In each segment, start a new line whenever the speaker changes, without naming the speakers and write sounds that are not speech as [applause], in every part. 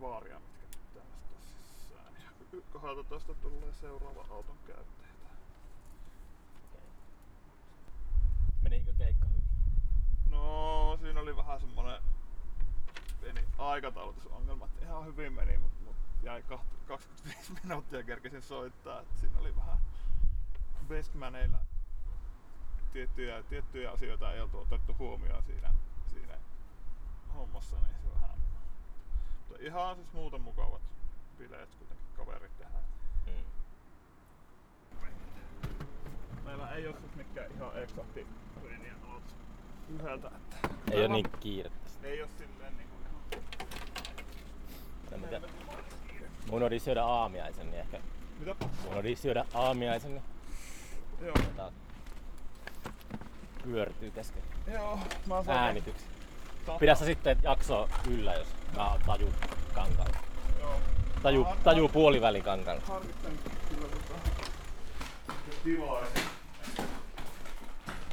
levaria, mitkä pitää sisään. Ja 12 tulee seuraava auton käyttäjä.
Menikö keikka hyvin?
No, siinä oli vähän semmonen pieni aikataulutusongelma, että ihan hyvin meni, mutta mut jäi kaht- 25 minuuttia kerkesin soittaa, että siinä oli vähän Bestmaneilla tiettyjä, tiettyjä asioita ei oltu otettu huomioon siinä, siinä hommassa, niin se vähän... Mutta ihan siis muuten mukavat bileet kuitenkin kaverit tehdään.
Mm.
Meillä ei ole siis mikään ihan eksakti linja aloitus yhdeltä, että
Ei oo niin kiire tästä.
ei ole silleen niinku ihan...
No, mitä? Mun unohdin syödä aamiaisen, niin ehkä...
Mitä?
Mun unohdin syödä aamiaisen, niin
Joo.
pyörtyy kesken
Joo, mä oon
äänityksen. Pidä sä sitten jaksoa yllä, jos mä tajun kankaalla.
Joo.
Taju, taju puolivälin kankaalla.
Harkitsen kyllä tota... että tilaisin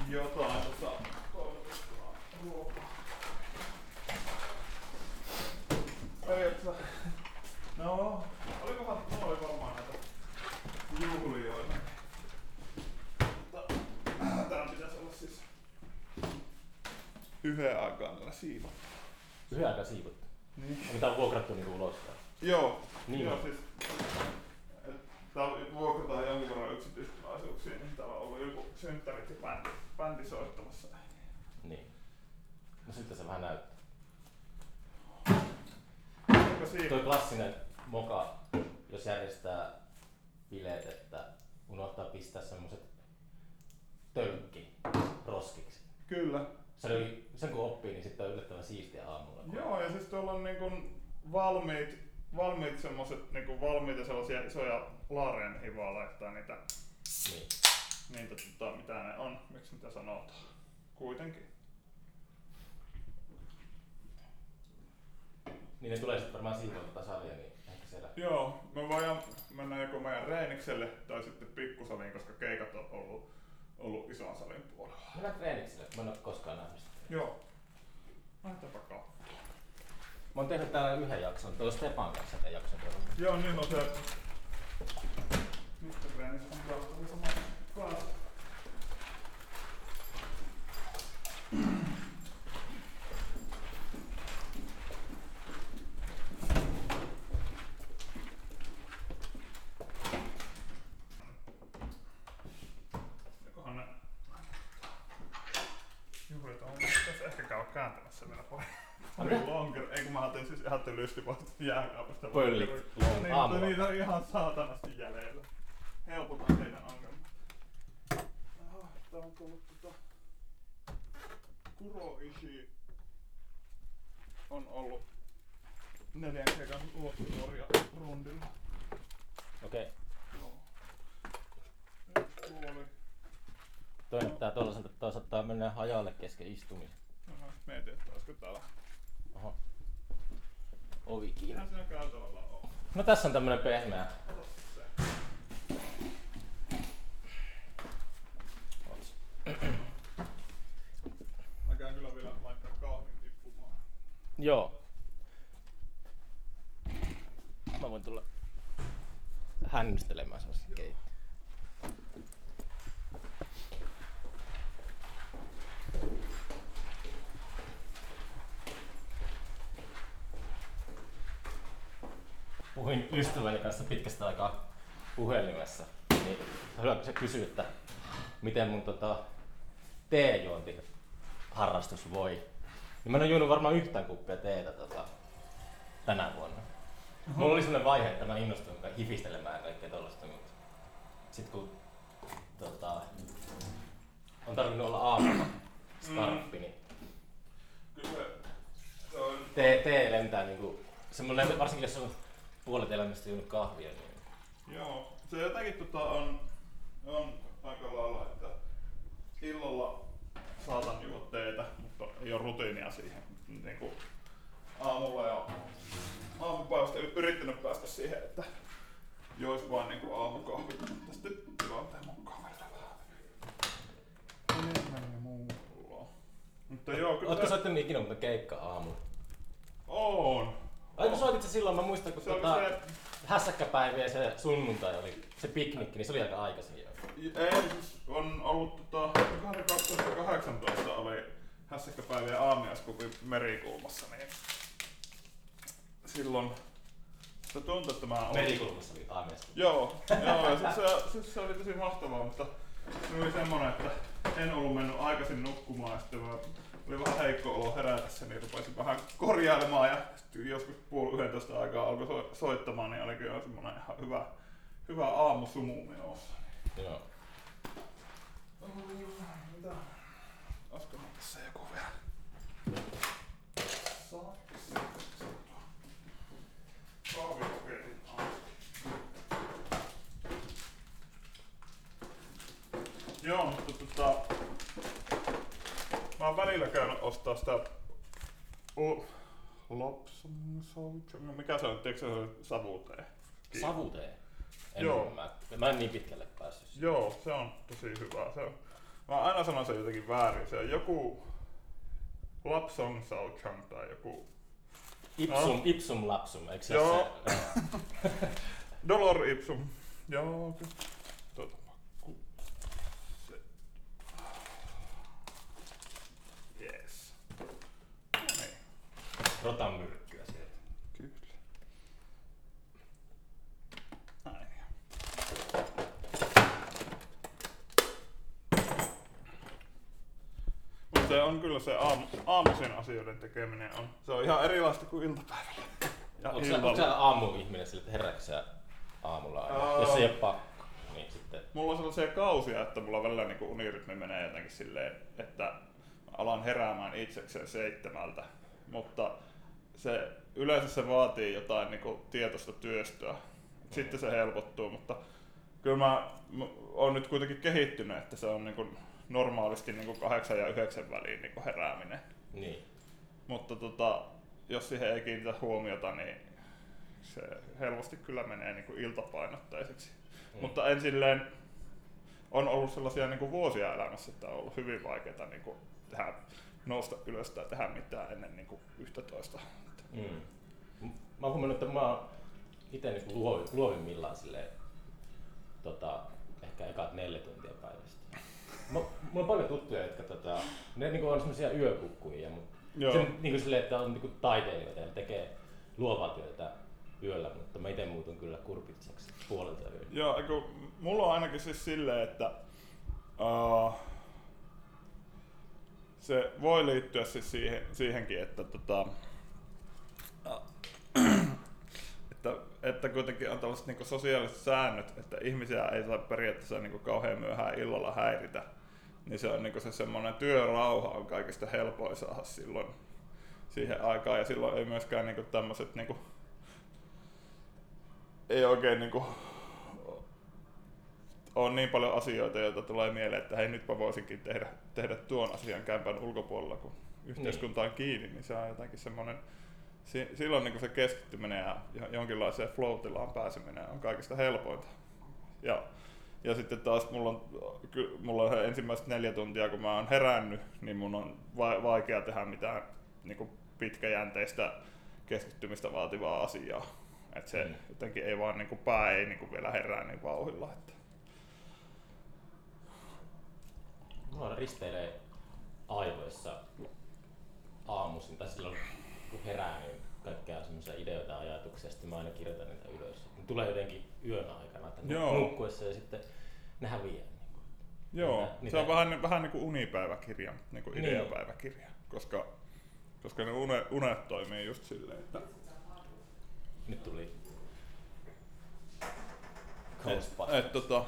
jotain tota... toimitettavaa ruokaa. Ei, että... No, olikohan noin varmaan näitä juhlioita. Mutta tää pitäisi olla siis yhden aikaan näillä siivot.
Yhden aikaa siivottu.
Niin.
Onko tää vuokrattu niinku ulos?
Joo,
Niin
joo
on.
siis, täällä vuokrataan jonkin verran yksityistilaisuuksia, niin täällä on ollut joku synttärit ja bändi, bändi soittamassa.
Niin. No siltä se vähän näyttää. Toi klassinen moka, jos järjestää bileet, että unohtaa pistää semmoset tölkki roskiksi.
Kyllä.
Se oli, sen kun oppii, niin sitten on yllättävän siistiä aamulla.
Joo, ja siis tuolla on niin kuin valmiit, valmiit semmoset niin valmiita sellaisia isoja laareja, mihin vaan laittaa niitä,
Niin.
niitä tota, mitä ne on, miksi niitä sanotaan. Kuitenkin.
Niin ne tulee sitten varmaan siivoilta tasalia, niin ehkä siellä...
Joo, me voidaan mennä joko meidän reenikselle tai sitten pikkusaliin, koska keikat on ollut, ollut ison salin puolella.
Mennään treenikselle, mä en oo koskaan nähnyt sitä.
Joo. Lähdetäänpä katsomaan.
Mä oon tehnyt täällä yhden jakson, tuo Stepan kanssa tämän jakson.
Joo, niin on se... Treenissä on kyllä oli sama kanssa. Jokohan ne juhlit on pitäisi ehkä käydä kääntämässä vielä pari. Pari
Mitä?
longer, ei kun mä ajattelin siis ihan lystipoista jääkaapista.
Pöllit long-
Niin, mutta
aamulla.
niitä on ihan saatanasti jäljellä. Helpotan teidän ongelmaa. Aha, tää on tullut tota... Kuro Ishi on ollut neljän keikan ulottuvuoria rundilla.
Okei. Okay.
Joo. Yksi puoli.
Toi näyttää tuollaiselta, että toi saattaa mennä istumisen.
No, mietin, että olisiko täällä.
Oho. Ovi kiinni. No tässä on tämmönen pehmeä.
Ota se. Mä käyn kyllä vielä laittaa kahvin tippumaan.
Joo. Mä voin tulla hännystelemään sellaisen keittiön. Ystäväni kanssa pitkästä aikaa puhelimessa, niin haluanko se kysyä, että miten mun tota, teejuonti harrastus voi. Niin mä en ole juonut varmaan yhtään kuppia teetä tota, tänä vuonna. Mulla oli sellainen vaihe, että mä innostuin hifistelemään ja kaikkea tollaista, mutta sit kun tota, on tarvinnut olla aamulla skarppi, niin
Kyllä
tee, tee lentää niinku, semmoinen, varsinkin jos on puolet elämästä juonut kahvia, niin
Joo, se jotenkin tota on, on aika lailla, että illalla saatan juoda teetä, mutta ei ole rutiinia siihen. Niin kuin aamulla ja aamupäivästä yrittänyt päästä siihen, että jois vaan niin aamukahvit, mutta sitten tilanteen mukaan vähän enemmän ja muulla. Mutta joo, kyllä
Ootko soittanut ikinä mutta keikka aamu?
on.
Ai kun soitit sä silloin, mä muistan kun
Se
tota,
se,
hässäkkäpäivä ja se sunnuntai oli se piknikki, niin se oli aika aikaisin jo.
ei, siis on ollut tota, 2018 oli hässäkkäpäivä ja aamiaisklubi Merikulmassa, niin silloin se tuntui, että mä olin...
Merikulmassa oli aamiaisklubi.
Joo, joo ja se, se, se, se, oli tosi mahtavaa, mutta se oli semmonen, että en ollut mennyt aikaisin nukkumaan ja sitten vaan oli vähän heikko olo herätessä, niin rupesin vähän korjailemaan ja sitten joskus puoli 11 aikaa alkoi so, soittamaan, niin oli kyllä semmonen ihan hyvä, hyvä aamusumu menossa.
Joo.
Mitä? Olisiko mä tässä joku vielä? Kahvikokeilin Joo, mutta tota... Mä oon välillä käynyt ostaa sitä... O, Lopson Soldier, no mikä se on, tiedätkö se savutee?
Savutee. En
Joo.
Mä, mä en niin pitkälle päässyt.
Joo, se on tosi hyvä. Se on, mä aina sanon sen jotenkin väärin. Se on joku Lapsong Sauchang tai joku
Ipsum, ipsum lapsum, eikö se
Joo.
se? [laughs]
Dolor Ipsum. Joo, kyllä. Tuota, ku, se. Yes. No niin,
Rotan myrkkyä sieltä.
kyllä. Näin. Mutta se on kyllä se aamu, aamuisin asioiden tekeminen on, se on ihan erilaista kuin iltapäivällä. Ja
Onko sä, onko sä aamuihminen sille, että aamulla aina?
Aa.
Jos ei ole pakko, niin sitten...
Mulla on sellaisia kausia, että mulla välillä niinku unirytmi menee jotenkin silleen, että alan heräämään itsekseen seitsemältä, mutta se, yleensä se vaatii jotain niinku tietoista työstöä. Sitten se helpottuu, mutta kyllä mä, mä oon nyt kuitenkin kehittynyt, että se on niinku normaalisti niinku kahdeksan ja yhdeksän väliin niinku herääminen.
Niin.
Mutta tota, jos siihen ei kiinnitä huomiota, niin se helposti kyllä menee niin kuin iltapainotteiseksi.
Mm.
Mutta en silleen, on ollut sellaisia niin kuin vuosia elämässä, että on ollut hyvin vaikeaa niin kuin tehdä, nousta ylös tai tehdä mitään ennen niin kuin 11.
Mm. Mä oon huomannut, että mä oon itse niin luovi, luovimmillaan silleen, tota, ehkä ekat neljä tuntia päivästä. Mä, mulla on paljon tuttuja, jotka tota, ne niin on semmoisia yökukkujia, mutta
Joo.
se, niin kuin silleen, että on niin taiteilijoita ja tekee luovaa työtä yöllä, mutta mä itse muutun kyllä kurpitseksi puolelta yöllä.
Joo, eiku, mulla on ainakin siis silleen, että uh, se voi liittyä siis siihen, siihenkin, että, tota, [clears throat] että, että kuitenkin on tällaiset niinku sosiaaliset säännöt, että ihmisiä ei saa periaatteessa niinku kauhean myöhään illalla häiritä. Niin se on niinku se semmoinen työrauha on kaikista helpoin saada silloin siihen aikaan ja silloin ei myöskään niinku tämmöiset niinku, ei oikein niinku on niin paljon asioita, joita tulee mieleen, että hei nyt mä voisinkin tehdä, tehdä tuon asian kämpän ulkopuolella, kun yhteiskunta on kiinni, niin se on jotenkin semmoinen, si- silloin niin se keskittyminen ja jo- jonkinlaiseen flow-tilaan pääseminen on kaikista helpointa. Ja, ja sitten taas mulla on, mulla on ensimmäiset neljä tuntia, kun mä oon herännyt, niin mun on va- vaikea tehdä mitään niin kuin pitkäjänteistä keskittymistä vaativaa asiaa. Et se
Mm.
jotenkin ei vaan niin kuin pää ei niin kuin vielä herää niin vauhilla. Että.
Mulla risteilee aivoissa aamuisin, tai silloin kun herää, niin kaikkea semmoisia ideoita ja ajatuksia, sitten mä aina kirjoitan niitä ylös. Ne tulee jotenkin yön aikana, että
Joo.
nukkuessa ja sitten ne häviää. Niin.
Joo,
Niitä-
se
niitä-
on vähän, vähän niin kuin unipäiväkirja, niin kuin
Niin.
ideapäiväkirja, koska, koska ne une, unet toimii just silleen, että
Nyt tuli
et, et, tota,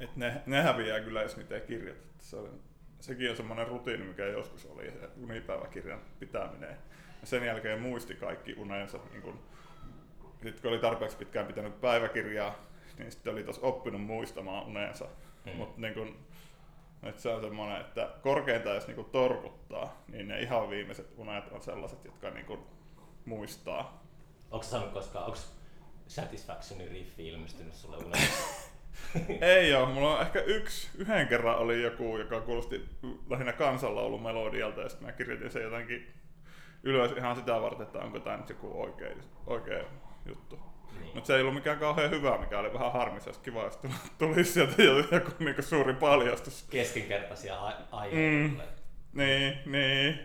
et ne, ne häviää kyllä, jos niitä ei kirjoita. Se on, sekin on semmoinen rutiini, mikä joskus oli, se unipäiväkirjan pitäminen. Ja sen jälkeen muisti kaikki unensa. Niin kun, sitten kun oli tarpeeksi pitkään pitänyt päiväkirjaa, niin sitten oli tos oppinut muistamaan unensa.
Mm.
Mm. Mutta niin kun, et se on semmoinen, että korkeintaan jos niinku torkuttaa, niin ne ihan viimeiset unet on sellaiset, jotka niinku muistaa.
Onko saanut koskaan, onko Satisfactionin riffi ilmestynyt sulle unessa? [laughs] [laughs]
Ei oo, mulla on ehkä yksi, yhden kerran oli joku, joka kuulosti lähinnä kansanlaulun melodialta ja sitten mä kirjoitin sen jotenkin ylös ihan sitä varten, että onko tämä nyt joku oikea, oikea juttu.
Niin.
Mutta se ei ollut mikään kauhean hyvä, mikä oli vähän harmi, se olisi kiva, jos tuli- sieltä joku niinku suuri paljastus.
Keskinkertaisia ai- aiheita.
Mm. Niin, niin.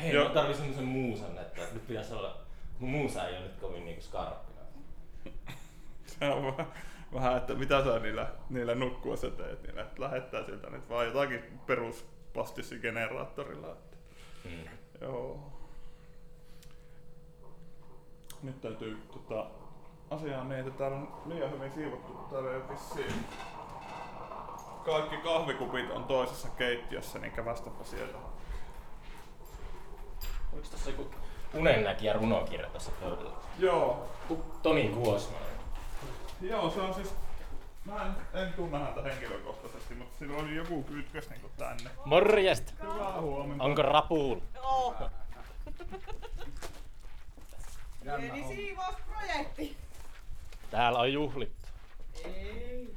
Hei,
Joo.
mä tarvitsin semmosen muusan, että nyt pitäisi olla... Mun muusa ei ole nyt kovin niinku skarppina.
Se on vähän, vähän että mitä sä niillä, niillä nukkuessa teet, niillä että lähettää sieltä nyt vaan jotakin peruspastissigeneraattorilla. Että.
Mm.
Joo. Nyt täytyy tota, asiaa niin, että täällä on liian hyvin siivottu. Täällä ei vissiin kaikki kahvikupit on toisessa keittiössä, niin kävästäpä sieltä.
Oliko tässä joku unennäkijä runokirja tässä pöydällä?
Joo,
Toni Kuosmanen.
Joo se on siis... Mä en, en tunne häntä henkilökohtaisesti, mutta sillä oli joku kytkös niin tänne.
Morjesta!
Hyvää huomenta.
Onko rapuul?
Oh. Pieni siivousprojekti.
Täällä on juhlittu.
Ei.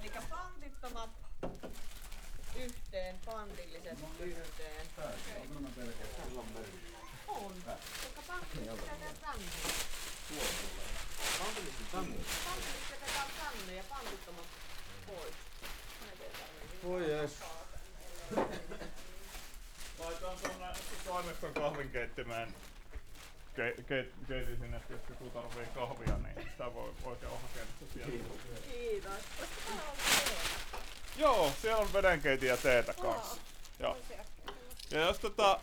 Eli pantittomat yhteen, pandilliset yhteen. On, koska pandilliset jätetään tänne.
Voi
tuonne toimiston kahvinkeittimeen ke, ke, keitin sinne, että jos joku tarvii kahvia, niin sitä voi, käydä hakemassa sieltä.
Kiitos.
Joo, siellä on vedenkeitin ja teetä kanssa. Joo. Ja jos tota,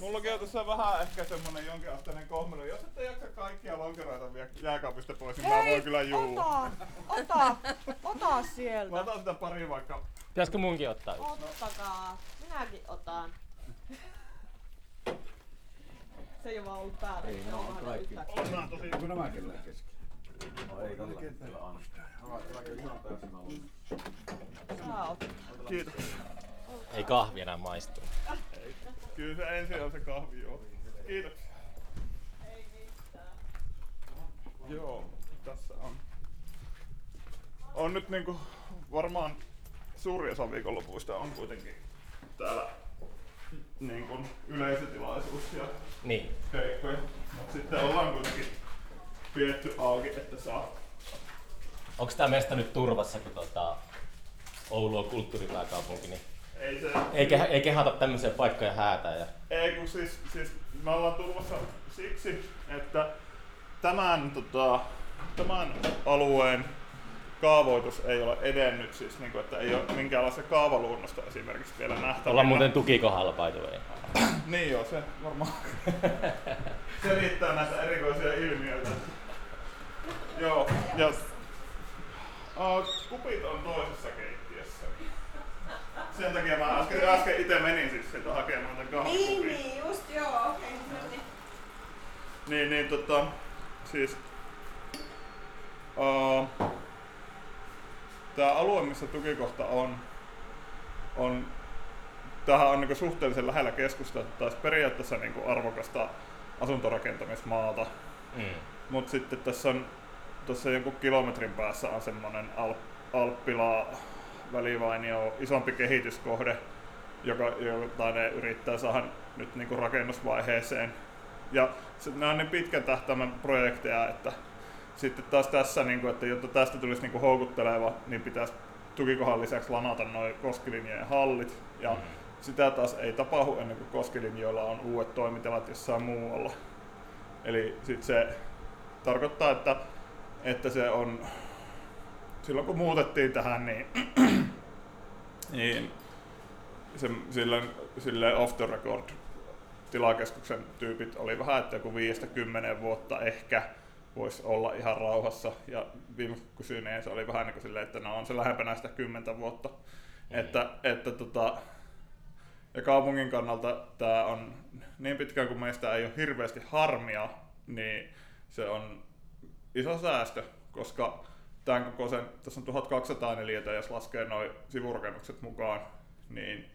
mullakin on tässä vähän ehkä semmonen jonkinasteinen kohmelu. Jos ette jaksa kaikkia lonkeroita vielä jääkaapista pois, niin mä voin kyllä juu.
ota, ota, ota
Mä
sieltä.
otan sitä pari vaikka.
Pitäisikö munkin ottaa yksi?
Ottakaa. Minäkin otan. Se ei ole vaan ollut päällä.
Ei, no,
on
kaikki.
Otan tosi
Onko nämäkin kesken? No ei tällä.
Sä oot.
Kiitos.
Ei kahvi enää maistu.
Kyllä se ensin on se kahvi joo. Kiitos. Joo, tässä on. On nyt niinku varmaan suuri osa viikonlopuista on kuitenkin täällä niin kuin yleisötilaisuus ja
Niin.
keikkoja. Mutta sitten ollaan kuitenkin pidetty auki, että saa.
Onks tää meistä nyt turvassa, kun tota, Oulu on kulttuuripääkaupunki, niin
Ei se,
ei, keh- ei kehata tämmöisiä paikkoja häätä ja
ei kun siis, siis me ollaan turvassa siksi, että tämän, tota, tämän alueen kaavoitus ei ole edennyt, siis niin kuin, että ei ole minkäänlaista kaavaluonnosta esimerkiksi vielä nähtävillä.
ollaan muuten tukikohdalla by the way.
Niin joo, se varmaan [laughs] selittää näitä erikoisia ilmiöitä. joo, ja uh, kupit on toisessa keittiössä. Sen takia mä äsken, äsken itse menin siis sieltä hakemaan tämän kahvikupin.
Niin, niin, just joo, okei. Okay. Niin.
Niin, niin tota, siis uh, tämä alue, missä tukikohta on, on tämähän on niinku suhteellisen lähellä keskustaa, taas periaatteessa niinku arvokasta asuntorakentamismaata,
Mm.
mutta sitten tässä on tuossa jonkun kilometrin päässä on semmoinen Al- Alppila välivainio isompi kehityskohde, joka, jota ne yrittää saada nyt niinku rakennusvaiheeseen. Ja se, ne on niin pitkän tähtäimen projekteja, että sitten taas tässä, niin kuin, että jotta tästä tulisi niin kuin houkutteleva, niin pitäisi tukikohan lisäksi lanata noin koskilinjojen hallit. Ja
Mm.
sitä taas ei tapahdu ennen kuin koskilinjoilla on uudet toimitilat jossain muualla. Eli sit se tarkoittaa, että, että se on silloin kun muutettiin tähän, niin, [clears throat] niin se, silloin, silleen off the record tilakeskuksen tyypit oli vähän, että joku 5-10 vuotta ehkä voisi olla ihan rauhassa. Ja viime niin se oli vähän niin kuin silleen, että no on se lähempänä sitä 10 vuotta.
Mm.
Että, että tota, ja kaupungin kannalta tämä on niin pitkään kuin meistä ei ole hirveästi harmia, niin se on iso säästö, koska tämän kokoisen, tässä on 1200 neliötä, jos laskee noin sivurakennukset mukaan, niin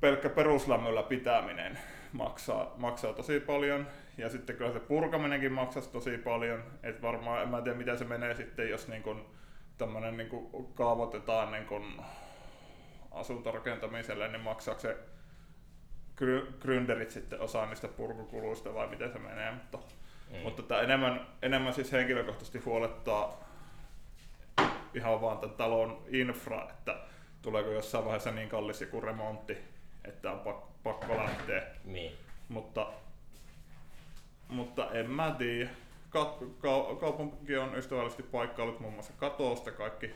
pelkkä peruslämmöllä pitäminen maksaa, maksaa tosi paljon. Ja sitten kyllä se purkaminenkin maksaisi tosi paljon. Et varmaan, en mä tiedä miten se menee sitten, jos niin kun, tämmönen niin kun kaavoitetaan niin kun asuntorakentamiselle, niin maksaako se gründerit sitten osaa niistä purkukuluista vai miten se menee. Mutta, mm. mutta tämä enemmän, enemmän siis henkilökohtaisesti huolettaa ihan vaan tämän talon infra, että tuleeko jossain vaiheessa niin kallis joku remontti, että on pakko, pakko lähteä.
Niin.
Mutta, mutta en mä tiedä. Ka- ka- kaupunki on ystävällisesti paikkaillut muun muassa katosta kaikki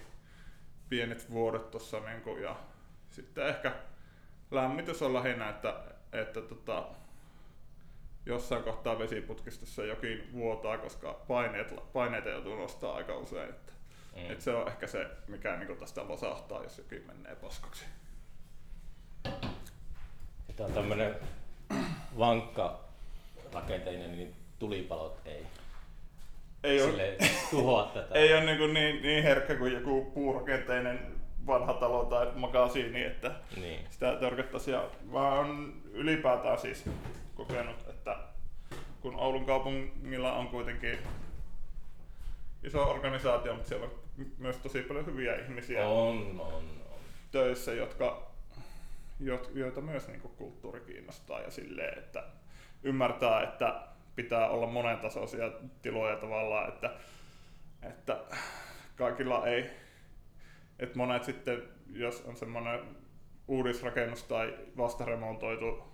pienet vuodet tuossa niinku, ja sitten ehkä lämmitys on lähinnä, että, että tota, jossain kohtaa vesiputkistossa jokin vuotaa, koska paineet, paineita joutuu nostaa aika usein. Että, mm. et se on ehkä se, mikä niinku tästä losahtaa, jos jokin menee paskaksi.
Sitten on tämmönen vankka rakenteinen, niin tulipalot ei,
Ei ole,
tuhoa tätä.
ei ole niin, niin, niin herkkä kuin joku puurakenteinen vanha talo tai makasiini, että
Niin.
sitä törkettäisiin. Oon ylipäätään siis kokenut, että kun Oulun kaupungilla on kuitenkin iso organisaatio, mutta siellä on myös tosi paljon hyviä ihmisiä
On, on, on.
töissä, jotka, jo- joita myös niin kulttuuri kiinnostaa ja silleen, että ymmärtää, että pitää olla monentasoisia tiloja tavallaan, että, että kaikilla ei, että monet sitten, jos on semmoinen uudisrakennus tai vastaremontoitu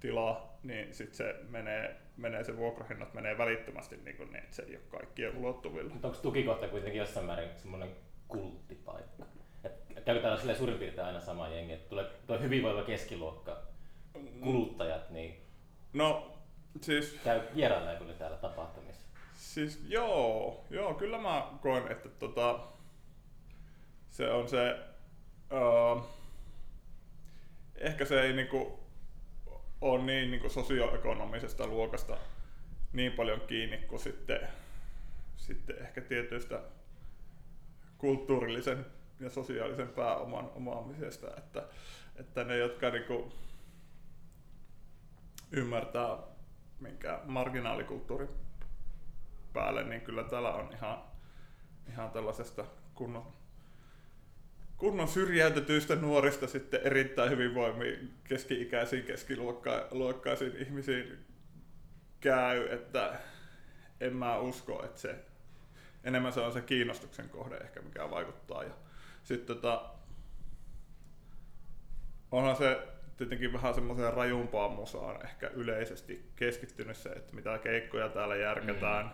tila, niin sitten se menee, menee se vuokrahinnat menee välittömästi niin, kuin niin että se ei ole kaikkien ulottuvilla.
Mutta onko tukikohta kuitenkin jossain määrin semmoinen kulttipaikka? Et käykö täällä silleen suurin piirtein aina sama jengi, että tulee tuo hyvinvoiva keskiluokka kuluttajat, niin
No siis
käy vieraileeko ne täällä tapahtumissa?
Siis joo, joo, kyllä mä koen, että tota, se on se, uh, ehkä se ei niinku ole niin niinku sosioekonomisesta luokasta niin paljon kiinni kuin sitten, sitten ehkä tietyistä kulttuurillisen ja sosiaalisen pääoman omaamisesta, että, että ne, jotka niinku ymmärtää minkä marginaalikulttuuri päälle, niin kyllä täällä on ihan, ihan tällaisesta kunnon, kunnon syrjäytetyistä nuorista sitten erittäin hyvinvoimiin keski-ikäisiin, keskiluokkaisiin ihmisiin käy, että en mä usko, että se enemmän se on se kiinnostuksen kohde ehkä, mikä vaikuttaa. Ja sitten tota, onhan se tietenkin vähän semmoiseen rajumpaan musaan ehkä yleisesti keskittynyt se, että mitä keikkoja täällä järkätään. Mm.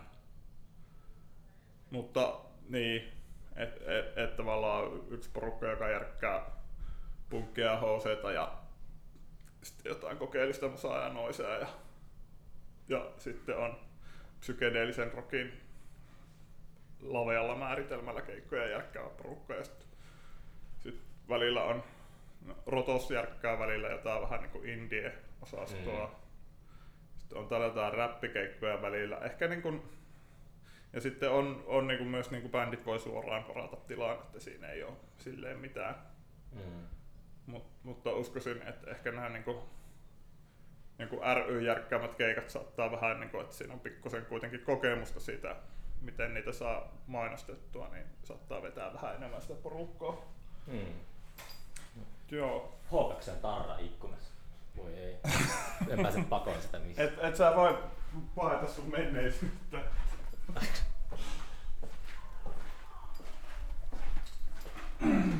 Mutta niin, että et, et tavallaan yksi porukka, joka järkkää punkkia ja houseita ja sitten jotain kokeellista musaa ja noisea ja, ja sitten on psykedeellisen rockin lavealla määritelmällä keikkoja järkkää porukka ja sitten sit välillä on no, Rotos järkkää välillä jotain vähän niin kuin indie-osastoa. Mm. Sitten on täällä jotain räppikeikkoja välillä. Ehkä niin kuin, ja sitten on, on niin kuin myös niin kuin bändit voi suoraan parata tilaan, että siinä ei ole silleen mitään.
Mm.
Mut, mutta uskoisin, että ehkä nämä niin kuin, niin kuin ry-järkkäämät keikat saattaa vähän, niin kuin, että siinä on pikkusen kuitenkin kokemusta siitä, miten niitä saa mainostettua, niin saattaa vetää vähän enemmän sitä porukkaa.
Mm.
Joo.
H2 tarra ikkunassa. Voi ei. En pääse pakoon sitä missään.
Et, et sä voi paeta sun menneisyyttä.
mm [clears throat]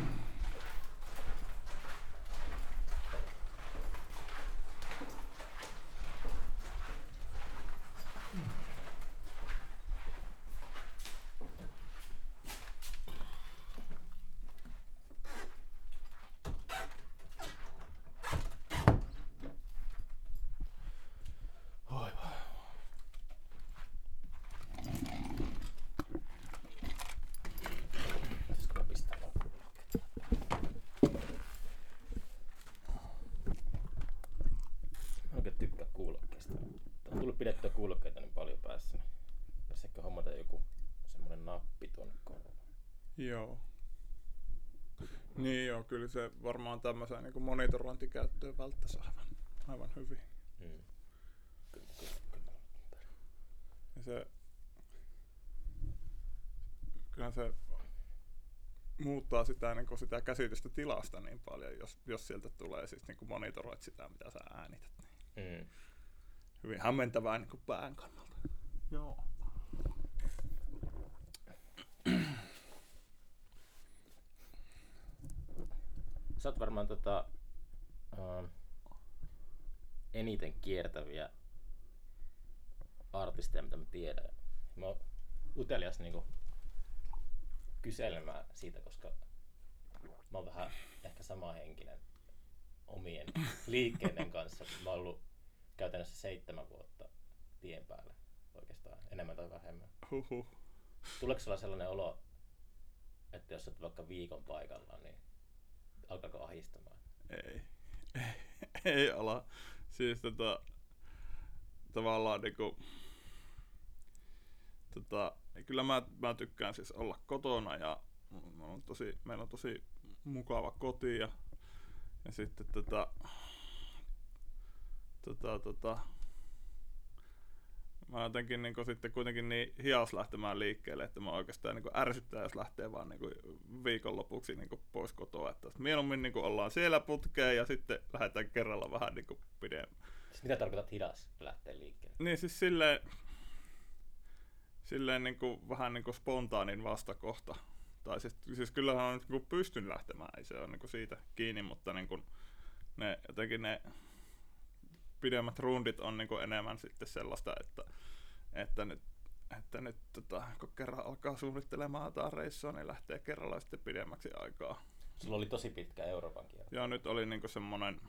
Joo. Niin joo, kyllä se varmaan tämmöiseen niin monitorointikäyttöön välttäisi aivan, aivan hyvin.
Mm.
Ja se, kyllä se muuttaa sitä, niin kuin sitä käsitystä tilasta niin paljon, jos, jos sieltä tulee siis niin kuin monitoroit sitä, mitä sä äänität. Niin
Mm.
hyvin hämmentävää niin kuin pään kannalta. Joo.
Sä oot varmaan tota, uh, eniten kiertäviä artisteja, mitä mä tiedän. Mä oon utelias niinku kyselemään siitä, koska mä oon vähän ehkä samanhenkinen omien [laughs] liikkeiden kanssa. Mä oon ollut käytännössä seitsemän vuotta tien päällä oikeastaan, enemmän tai vähemmän.
Huhhuh.
Tuleeko sulla sellainen olo, että jos olet vaikka viikon paikalla, niin alkaako ahistamaan?
Ei. [laughs] Ei ala. Siis tota, tavallaan niinku, tota, kyllä mä, mä tykkään siis olla kotona ja on tosi, meillä on tosi mukava koti ja, ja sitten tota, tota, tota, mä jotenkin niin sitten kuitenkin niin hias lähtemään liikkeelle, että mä oikeastaan niin ärsyttää, jos lähtee vaan niin viikonlopuksi niin pois kotoa. Että mieluummin niin ollaan siellä putkeen ja sitten lähdetään kerralla vähän niin pidemmän.
Siis mitä tarkoitat hidas lähteä liikkeelle?
Niin siis silleen, silleen niin kuin, vähän niin kuin spontaanin vastakohta. Tai siis, siis kyllähän on niin kuin pystyn lähtemään, ei se ole niin kuin siitä kiinni, mutta niin kuin, ne, jotenkin ne pidemmät rundit on niin kuin enemmän sitten sellaista, että, että nyt, että nyt tota, kun kerran alkaa suunnittelemaan jotain reissua, niin lähtee kerralla sitten pidemmäksi aikaa.
Sulla oli tosi pitkä Euroopan kierto.
Ja nyt oli niinku semmonen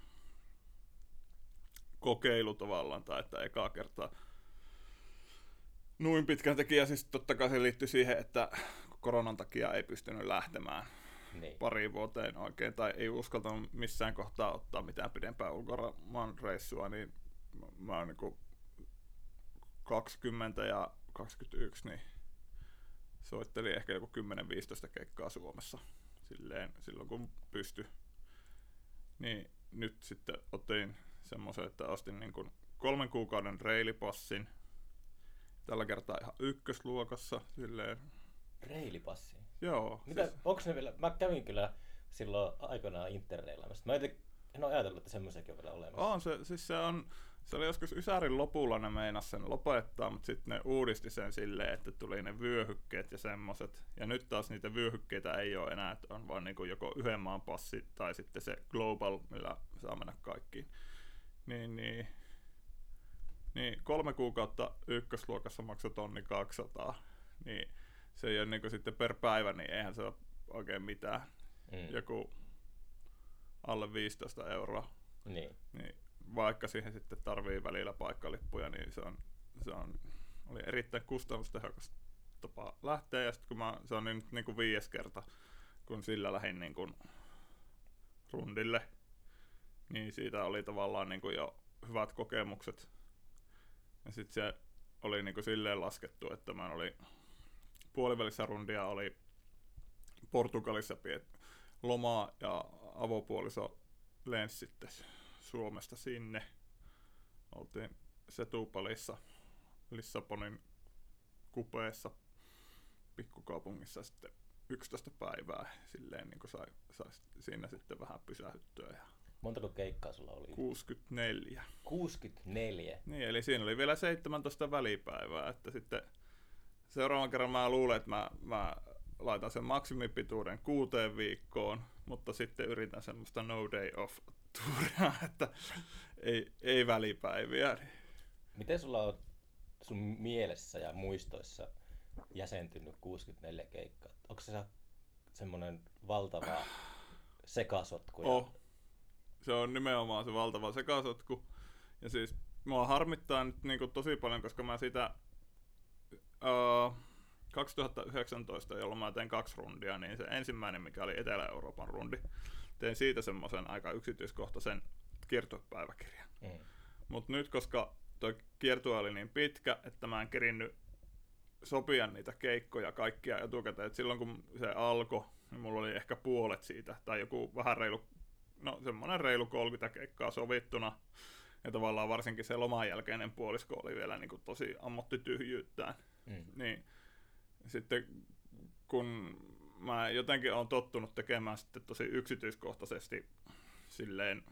kokeilu tavallaan, tai että ekaa kertaa noin pitkän tekijä, siis totta kai se liittyy siihen, että koronan takia ei pystynyt lähtemään
Niin.
pari vuoteen oikein, tai ei uskaltanut missään kohtaa ottaa mitään pidempää ulkomaan reissua, niin mä, oon niinku 20 ja 21, niin soittelin ehkä joku 10-15 keikkaa Suomessa silleen, silloin kun pysty. Niin nyt sitten otin semmoisen, että ostin niin kuin kolmen kuukauden reilipassin. Tällä kertaa ihan ykkösluokassa. Silleen,
Reilipassi.
Joo.
Mitä,
siis-
onks ne vielä, mä kävin kyllä silloin aikoinaan interreilaamassa. Mä en, en ole ajatellut, että semmoisiakin on vielä olemassa.
On se, siis se on, se oli joskus Ysärin lopulla ne meinas sen lopettaa, mutta sitten ne uudisti sen silleen, että tuli ne vyöhykkeet ja semmoset. Ja nyt taas niitä vyöhykkeitä ei ole enää, että on vaan niinku joko yhden maan passi tai sitten se global, millä saa mennä kaikkiin. Niin, niin, niin kolme kuukautta ykkösluokassa maksoi tonni 200, niin se ei ole niinku sitten per päivä, niin eihän se ole oikein mitään.
Mm.
Joku alle 15 euroa
Niin.
niin vaikka siihen sitten tarvii välillä paikkalippuja, niin se on, se on oli erittäin kustannustehokas tapa lähteä. Ja sitten kun mä, se on nyt niin kuin viides kerta, kun sillä lähdin niin kuin rundille, niin siitä oli tavallaan niin kuin jo hyvät kokemukset. Ja sitten se oli niin kuin silleen laskettu, että mä oli puolivälissä rundia oli Portugalissa piet lomaa ja avopuoliso lensi sitten Suomesta sinne. Oltiin Setupalissa Lissabonin kupeessa pikkukaupungissa sitten 11 päivää. Silleen niin sai, sai siinä sitten vähän pysähdyttyä. Ja
Montako keikkaa sulla oli?
64.
64.
Niin, eli siinä oli vielä 17 välipäivää, että sitten seuraavan kerran mä luulen, että mä, mä laitan sen maksimipituuden kuuteen viikkoon, mutta sitten yritän semmoista no day off tuuria, [laughs] että ei, ei välipäiviä.
Miten sulla on sun mielessä ja muistoissa jäsentynyt 64 keikkaa? Onko se semmoinen valtava sekasotku? ja-
Oh. Se on nimenomaan se valtava sekasotku. Ja siis mua harmittaa nyt niin tosi paljon, koska mä sitä uh, 2019, jolloin mä tein kaksi rundia, niin se ensimmäinen, mikä oli Etelä-Euroopan rundi, tein siitä semmoisen aika yksityiskohtaisen kiertopäiväkirjan.
Mm.
Mutta nyt, koska tuo kiertue oli niin pitkä, että mä en kerinnyt sopia niitä keikkoja kaikkia etukäteen. Et silloin kun se alkoi, niin mulla oli ehkä puolet siitä, tai joku vähän reilu, no semmoinen reilu 30 keikkaa sovittuna. Ja tavallaan varsinkin se loman jälkeinen puolisko oli vielä niin kuin tosi ammattityhjyyttään.
Mm.
Niin sitten kun mä jotenkin olen tottunut tekemään sitten tosi yksityiskohtaisesti silleen,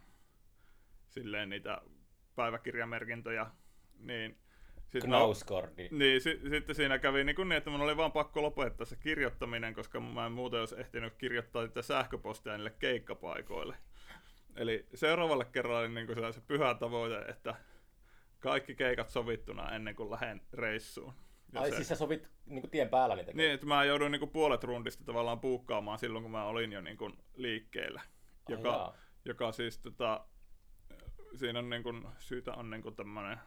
silleen niitä päiväkirjamerkintöjä, niin sitten mä-
Knauskordi.
niin, si- sitten siinä kävi niin, kuin niin, että mun oli vaan pakko lopettaa se kirjoittaminen, koska mä en muuten olisi ehtinyt kirjoittaa niitä sähköpostia niille keikkapaikoille. Eli seuraavalle kerralle niin kuin oli se pyhä tavoite, että kaikki keikat sovittuna ennen kuin lähden reissuun.
Ai
se,
siis sä sovit niinku tien päällä niitä
niin, että mä jouduin niin puolet rundista tavallaan puukkaamaan silloin, kun mä olin jo niin kuin liikkeellä.
Ai
Joka,
jaa.
joka siis tota, siinä on niin kuin, syytä on niin kuin tämmönen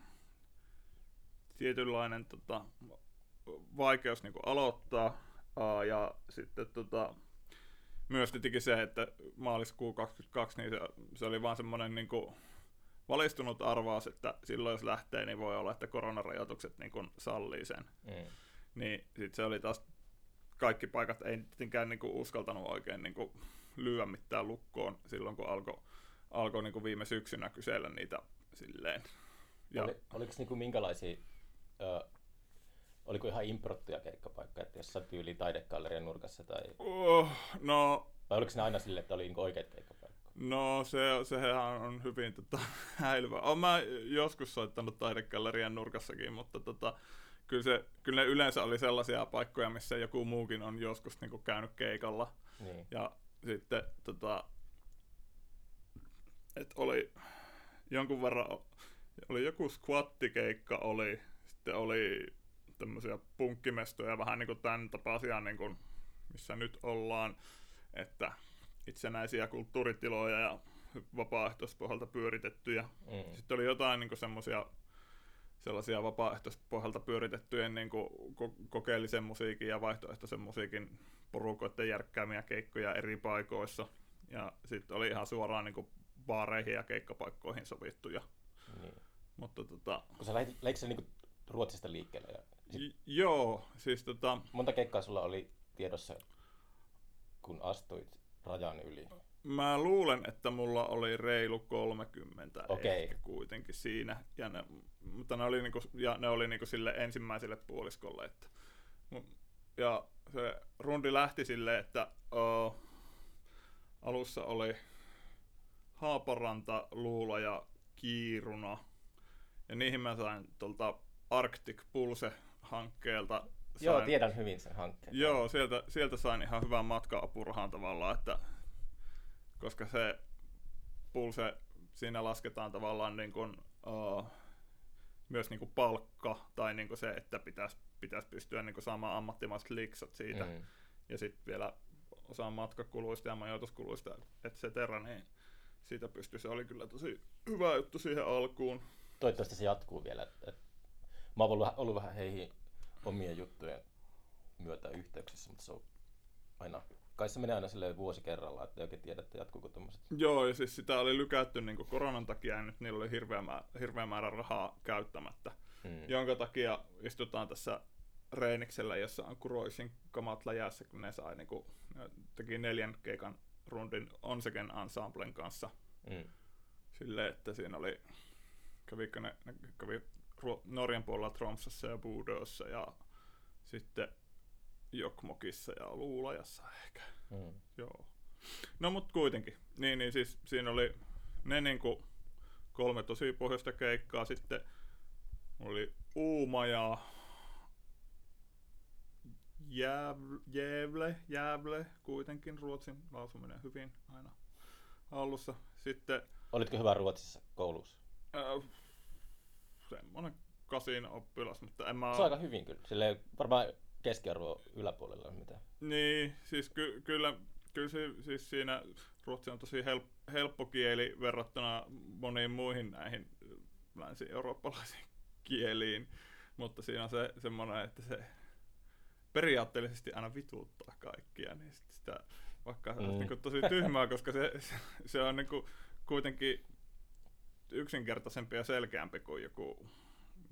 tietynlainen tota, vaikeus niin kuin aloittaa. Aa, ja sitten tota, myös tietenkin se, että maaliskuu 22, niin se, se oli vaan semmoinen niin kuin, valistunut arvaus, että silloin jos lähtee, niin voi olla, että koronarajoitukset niin kuin, sallii sen.
Mm.
Niin sitten se oli taas, kaikki paikat ei tietenkään niin kuin, uskaltanut oikein niin kuin, lyödä mitään lukkoon silloin, kun alkoi alko, niin kuin viime syksynä kysellä niitä silleen. Ja,
Oli, oliko niinku minkälaisia, ö, oliko ihan improttuja keikkapaikkoja, että jossain tyyli taidegallerian nurkassa tai,
oh, no,
vai oliko ne aina sille, että oli niinku oikeat keikkapaikkoja?
No se, sehän on hyvin tota, [laughs] häilyvä. Olen mä joskus soittanut taidegallerian nurkassakin, mutta tota, kyllä, se, kyllä ne yleensä oli sellaisia paikkoja, missä joku muukin on joskus niin kuin, käynyt keikalla.
Niin.
Ja sitten tota, et oli jonkun verran, oli joku squattikeikka oli, sitten oli tämmöisiä punkkimestoja, vähän niin kuin tämän tapaisia, niin kuin, missä nyt ollaan, että itsenäisiä kulttuuritiloja ja vapaaehtoispohjalta pyöritettyjä.
Mm.
Sitten oli jotain niin semmoisia sellaisia vapaaehtoispohjalta pyöritettyjen niin kuin, ko- kokeellisen musiikin ja vaihtoehtoisen musiikin porukoiden järkkäämiä keikkoja eri paikoissa. Ja sitten oli ihan suoraan niin kuin, baareihin ja keikkapaikkoihin sovittuja.
Niin.
Mutta tota,
Kun sä lähdit, lähdit sä niinku Ruotsista liikkeelle ja sit,
j- joo, siis tota,
monta keikkaa sulla oli tiedossa, kun astuit rajan yli?
Mä luulen, että mulla oli reilu 30
Okei.
ehkä kuitenkin siinä. Ja ne, mutta ne oli, niinku, ja ne oli niinku sille ensimmäiselle puoliskolle. Että, ja se rundi lähti silleen, että o, alussa oli Haaparanta, Luula ja Kiiruna. Ja niihin mä sain tuolta Arctic Pulse-hankkeelta.
Joo,
sain-
tiedän hyvin sen hankkeen.
Joo, sieltä, sieltä sain ihan hyvän matka-apurahan tavallaan, että koska se pulse, siinä lasketaan tavallaan niin kuin, uh, myös niin kuin palkka tai niin kuin se, että pitäisi, pitäisi pystyä niin kuin saamaan ammattimaiset liksat siitä.
Mm.
Ja sitten vielä osa matkakuluista ja majoituskuluista, et cetera, niin siitä pystyi. Se oli kyllä tosi hyvä juttu siihen alkuun.
Toivottavasti se jatkuu vielä. Et, et, mä oon ollut, ollut vähän heihin omien juttujen myötä yhteyksissä, mutta se on aina, kai se menee aina silleen vuosi kerrallaan, että ei oikein tiedä, että jatkuuko tommoset.
Joo, ja siis sitä oli lykätty niin koronan takia, ja nyt niillä oli hirveä määrä, hirveä määrä rahaa käyttämättä.
Mm.
Jonka takia istutaan tässä Reeniksellä, jossa on Kuroisin kamat läjässä, kun ne sai niin kuin, teki neljän keikan rundin Onseken ensemblen kanssa.
Mm.
Silleen, että siinä oli, kävikö ne, ne kävi Norjan puolella Tromsassa ja Budossa ja sitten Jokmokissa ja Luulajassa ehkä.
Mm.
Joo. No mut kuitenkin. Niin, niin siis siinä oli ne niinku kolme tosi pohjoista keikkaa. Sitten oli Uuma ja Jäv- Jävle, Jävle kuitenkin ruotsin lausuminen hyvin aina hallussa. Sitten
Olitko hyvä Ruotsissa koulussa?
äh, semmonen kasin oppilas, mutta en mä...
Se on aika hyvin kyllä. Silleen varmaan keskiarvo yläpuolella on mitään.
Niin, siis ky- kyllä, kyllä se, siis siinä ruotsi on tosi help- helppo kieli verrattuna moniin muihin näihin länsi-eurooppalaisiin [laughs] kieliin, mutta siinä on se semmoinen, että se periaatteellisesti aina vituuttaa kaikkia, niin sit sitä, vaikka se
Mm.
on niin tosi tyhmää, koska se, se, [laughs] se on niin kuin kuitenkin yksinkertaisempi ja selkeämpi kuin joku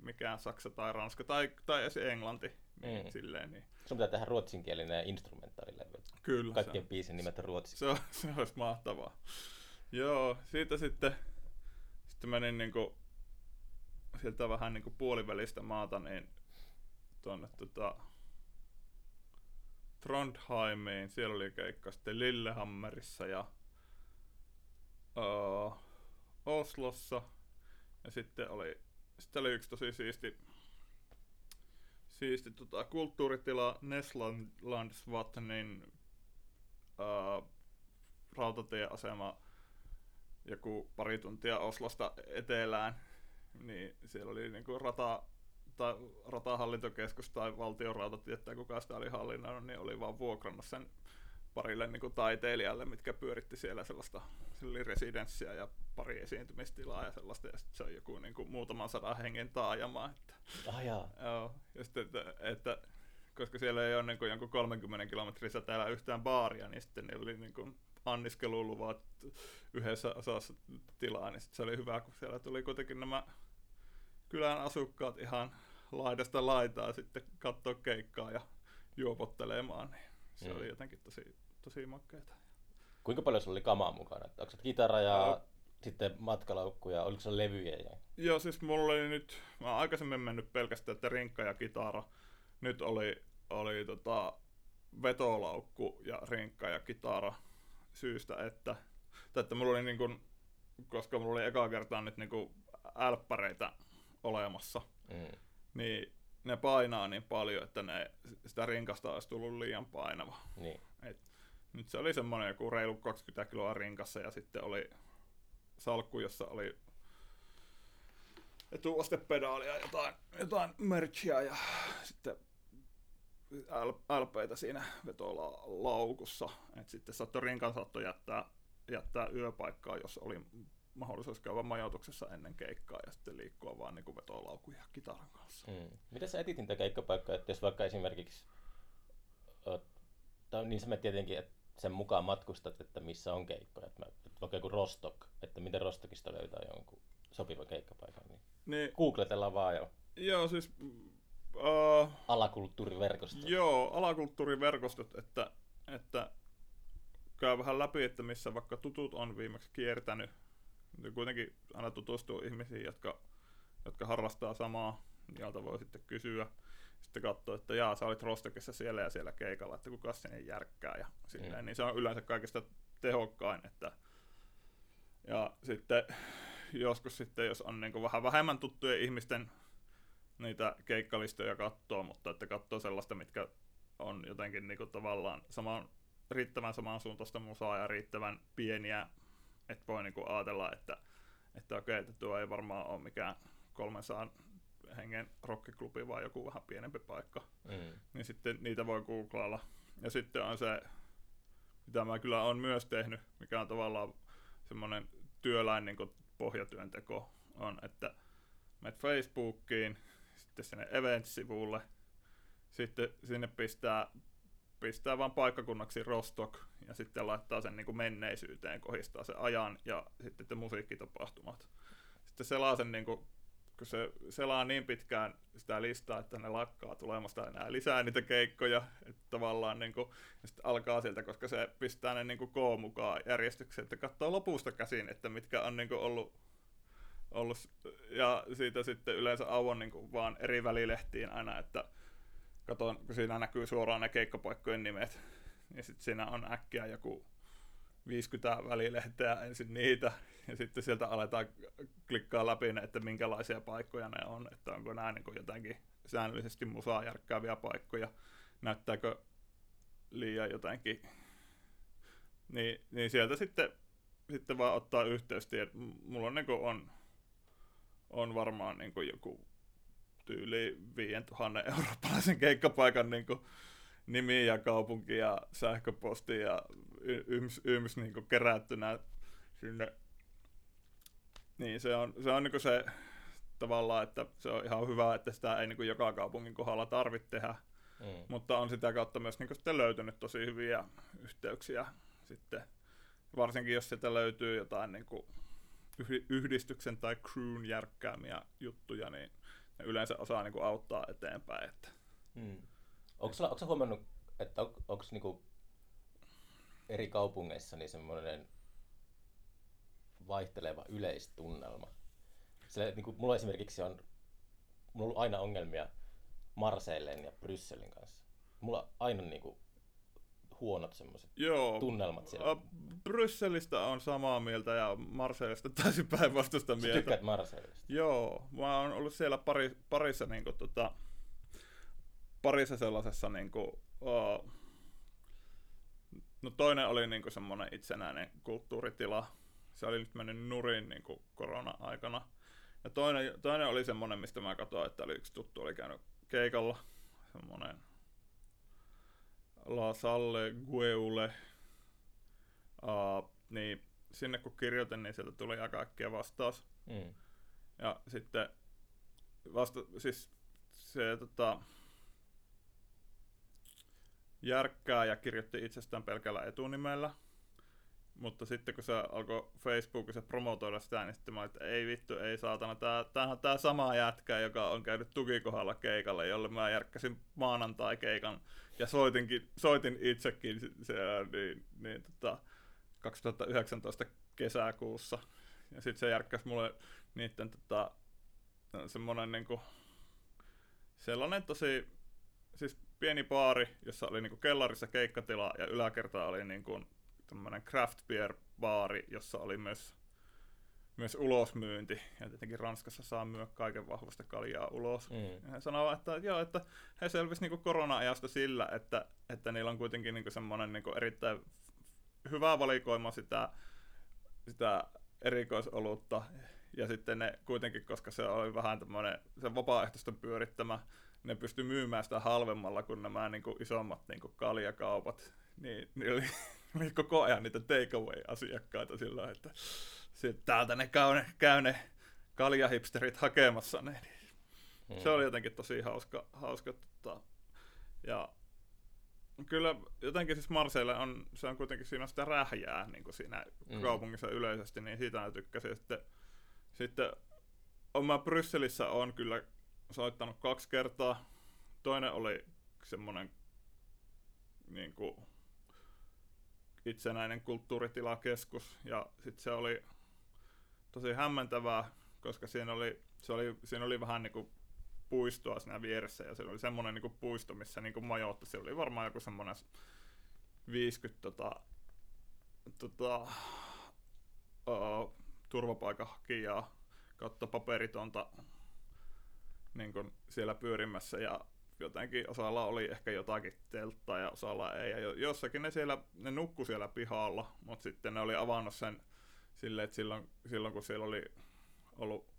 mikään saksa tai ranska tai, tai edes englanti. Niin,
Mm.
silleen, niin.
Sun pitää tehdä ruotsinkielinen instrumentaalilevy.
Kyllä.
Kaikkien biisin nimet on ruotsiksi.
se, [laughs] se olisi mahtavaa. Joo, siitä sitten, sitten menin niinku, sieltä vähän niinku puolivälistä maata, niin tuonne tota, Trondheimiin. Siellä oli keikka sitten Lillehammerissa ja uh, Oslossa. Ja sitten oli, sitten oli yksi tosi siisti, siisti tota, kulttuuritila Neslandsvatnin uh, rautatieasema joku pari tuntia Oslosta etelään, niin siellä oli niinku rata, tai ratahallintokeskus tai valtion rautatiet tai kuka sitä oli hallinnoinut, niin oli vaan vuokrannut sen parille niinku taiteilijalle, mitkä pyöritti siellä sellaista, siellä oli residenssiä ja pari esiintymistilaa ja sellaista, ja sitten se on joku niinku muutaman sadan hengen taajama, että
Ah.
Joo, ja sitten, että, että koska siellä ei ole niin kuin jonkun 30 kilometrin säteellä yhtään baaria, niin sitten niillä oli niin kuin anniskeluluvat yhdessä osassa tilaa, niin se oli hyvä, kun siellä tuli kuitenkin nämä kylän asukkaat ihan laidasta laitaa sitten katsoa keikkaa ja juopottelemaan, niin se
Mm.
oli jotenkin tosi, tosi makeeta.
Kuinka paljon sulla oli kamaa mukana? Onko se kitara ja
Joo.
sitten matkalaukku ja oliko se levyjä? Ja...
Joo, siis mulla oli nyt, mä oon aikaisemmin mennyt pelkästään että rinkka ja kitara. Nyt oli, oli tota vetolaukku ja rinkka ja kitara syystä, että, tai että mulla oli niin kun, koska mulla oli eka kertaa nyt niin älppäreitä olemassa,
Mm.
niin ne painaa niin paljon, että ne, sitä rinkasta olisi tullut liian painava.
Niin.
Et nyt se oli semmoinen joku reilu 20 kiloa rinkassa ja sitten oli salkku, jossa oli etuostepedaalia jotain, jotain merchia ja sitten L- LPitä siinä vetolaukussa. Et sitten saattoi rinkan saattoi jättää, jättää yöpaikkaa, jos oli mahdollisuus käydä majoituksessa ennen keikkaa ja sitten liikkua vaan niin vetolaukun ja kitaran kanssa.
Mm. Miten sä etit niitä keikkapaikkoja, että jos vaikka esimerkiksi, tai niin sä tietenkin, että sen mukaan matkustat, että missä on keikkoja, että, mä, että vaikka joku Rostock, että miten Rostokista löytää jonkun sopivan keikkapaikan, niin
Niin,
googletellaan vaan jo
joo, siis uh,
alakulttuuriverkosto.
Joo, alakulttuuriverkostot, että, että käy vähän läpi, että missä vaikka tutut on viimeksi kiertänyt. Ja kuitenkin aina tutustuu ihmisiin, jotka, jotka harrastaa samaa, joilta voi sitten kysyä. Sitten katsoa, että jaa, sä olit Rostokissa siellä ja siellä keikalla, että kuka sinne järkkää ja silleen.
Mm.
Niin se on yleensä kaikista tehokkain, että ja sitten joskus sitten, jos on niin vähän vähemmän tuttujen ihmisten niitä keikkalistoja katsoo, mutta että katsoo sellaista, mitkä on jotenkin niin tavallaan saman, riittävän samansuuntaista musaa ja riittävän pieniä, että voi niin ajatella, että, että okei, että tuo ei varmaan ole mikään 300 hengen rockiklubi, vaan joku vähän pienempi paikka.
Mm.
Niin sitten niitä voi googlailla. Ja sitten on se, mitä mä kyllä on myös tehnyt, mikä on tavallaan semmoinen työläin niin pohjatyönteko, on, että menet Facebookiin, sitten sinne Events-sivulle, sitten sinne pistää, pistää vaan paikkakunnaksi Rostock ja sitten laittaa sen niin kuin menneisyyteen, kohistaa sen ajan ja sitten te musiikkitapahtumat. Sitten selaa sen, niin kuin, kun se selaa niin pitkään sitä listaa, että ne lakkaa tulemasta enää lisää niitä keikkoja, että tavallaan niin kuin, alkaa sieltä, koska se pistää ne niin kuin K mukaan järjestykseen, että katsoo lopusta käsin, että mitkä on niin ollut ollut, ja siitä sitten yleensä auon niin vaan eri välilehtiin aina, että katon, kun siinä näkyy suoraan ne keikkapaikkojen nimet, niin sitten siinä on äkkiä joku 50 välilehteä ensin niitä, ja sitten sieltä aletaan klikkaa läpi että minkälaisia paikkoja ne on, että onko nämä niin kuin jotenkin säännöllisesti musaa järkkääviä paikkoja, näyttääkö liian jotenkin, niin, niin sieltä sitten, sitten vaan ottaa yhteys, tiedät, m- mulla on, niin kuin on, on varmaan niin kuin joku tyyli 5000 [laughs] eurooppalaisen keikkapaikan niin kuin nimi ja kaupunki ja sähköposti ja yms, yms niin kuin kerättynä sinne. Niin se on, se on niin kuin se tavallaan, että se on ihan hyvä, että sitä ei niin kuin joka kaupungin kohdalla tarvitse tehdä,
Mm.
mutta on sitä kautta myös niin kuin sitten löytynyt tosi hyviä yhteyksiä sitten. Varsinkin jos sieltä löytyy jotain niin kuin yh- yhdistyksen tai crewn järkkäämiä juttuja, niin ne yleensä osaa niin kuin auttaa eteenpäin. Että.
Mm. Onko sä, onko sä huomannut, että on, onko niinku eri kaupungeissa niin semmoinen vaihteleva yleistunnelma? Sillä, että niinku, mulla esimerkiksi on, mulla on ollut aina ongelmia Marseilleen ja Brysselin kanssa. Mulla on aina niinku huonot semmoiset tunnelmat siellä.
Brysselistä on samaa mieltä ja Marseillesta täysin päinvastaista
Sä
mieltä.
tykkäät Marseillesta?
Joo, mä oon ollut siellä pari, parissa niinku tota, parissa sellaisessa niinku, uh, no toinen oli niinku semmoinen itsenäinen kulttuuritila. Se oli nyt mennyt nurin niinku korona-aikana. Ja toinen, toinen oli semmoinen, mistä mä katsoin, että oli yksi tuttu oli käynyt keikalla. Semmoinen La Salle Gueule. Uh, niin sinne kun kirjoitin, niin sieltä tuli aika äkkiä vastaus.
Mm.
Ja sitten vasta, siis se tota, järkkää ja kirjoitti itsestään pelkällä etunimellä. Mutta sitten kun se alkoi Facebookissa promotoida sitä, niin sitten mä olin, että ei vittu, ei saatana, tää, tämähän on tää sama jätkä, joka on käynyt tukikohdalla keikalle, jolle mä järkkäsin maanantai-keikan ja soitinkin, soitin itsekin siellä, niin, niin tota, 2019 kesäkuussa. Ja sitten se järkkäsi mulle niiden tota, semmonen niinku, sellainen tosi, siis pieni baari, jossa oli niinku kellarissa keikkatila ja yläkerta oli niinku tämmönen craft beer baari, jossa oli myös, myös ulosmyynti. Ja tietenkin Ranskassa saa myydä kaiken vahvasta kaljaa ulos.
Mm.
Ja he sanovat, että joo, että he selvisi niinku korona-ajasta sillä, että, että niillä on kuitenkin niinku semmoinen niinku erittäin hyvä valikoima sitä, sitä erikoisolutta. Ja sitten ne kuitenkin, koska se oli vähän tämmöinen se vapaaehtoisten pyörittämä, ne pystyi myymään sitä halvemmalla kuin nämä niin kuin isommat niin kuin kaljakaupat. Niin, niin oli, [laughs] oli koko ajan niitä takeaway-asiakkaita silloin, että sit täältä ne käy ne, käy ne kaljahipsterit hakemassa ne. Niin se oli jotenkin tosi hauska, hauska tota, ja kyllä jotenkin siis Marseille on, se on kuitenkin siinä on sitä rähjää niin kuin siinä
Mm.
kaupungissa yleisesti, niin siitä mä tykkäsin. Sitten, sitten on mä Brysselissä on kyllä soittanut kaksi kertaa. Toinen oli semmoinen niin kuin, itsenäinen kulttuuritilakeskus ja sitten se oli tosi hämmentävää, koska siinä oli, se oli, siinä oli vähän niin kuin puistoa siinä vieressä ja se oli semmoinen niin kuin puisto, missä niin kuin majoittui. Se oli varmaan joku semmoinen 50 tota, tota, uh, turvapaikanhakijaa kautta paperitonta niin kuin siellä pyörimässä ja jotenkin osalla oli ehkä jotakin telttaa ja osalla ei. Ja jo- jossakin ne siellä, ne nukku siellä pihalla, mutta sitten ne oli avannut sen silleen, että silloin, silloin kun siellä oli ollut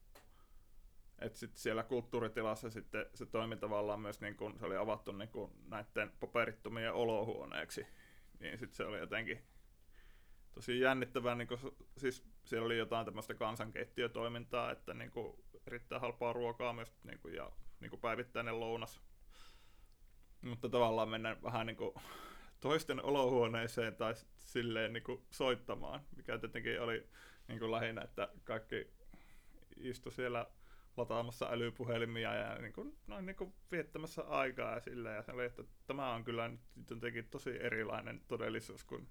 että sitten siellä kulttuuritilassa sitten se toimi tavallaan myös niin kuin, se oli avattu niin kuin näiden paperittomien olohuoneeksi. Niin sitten se oli jotenkin tosi jännittävää, niin kuin, siis siellä oli jotain tämmöistä kansankeittiötoimintaa, että niin kuin, erittäin halpaa ruokaa myös niin kuin, ja niin kuin päivittäinen lounas. Mutta tavallaan mennä vähän niin kuin toisten olohuoneeseen tai silleen niin kuin soittamaan, mikä tietenkin oli niin kuin lähinnä, että kaikki istu siellä lataamassa älypuhelimia ja niin kuin, noin niin kuin viettämässä aikaa ja silleen. Ja se oli, että tämä on kyllä nyt jotenkin tosi erilainen todellisuus kuin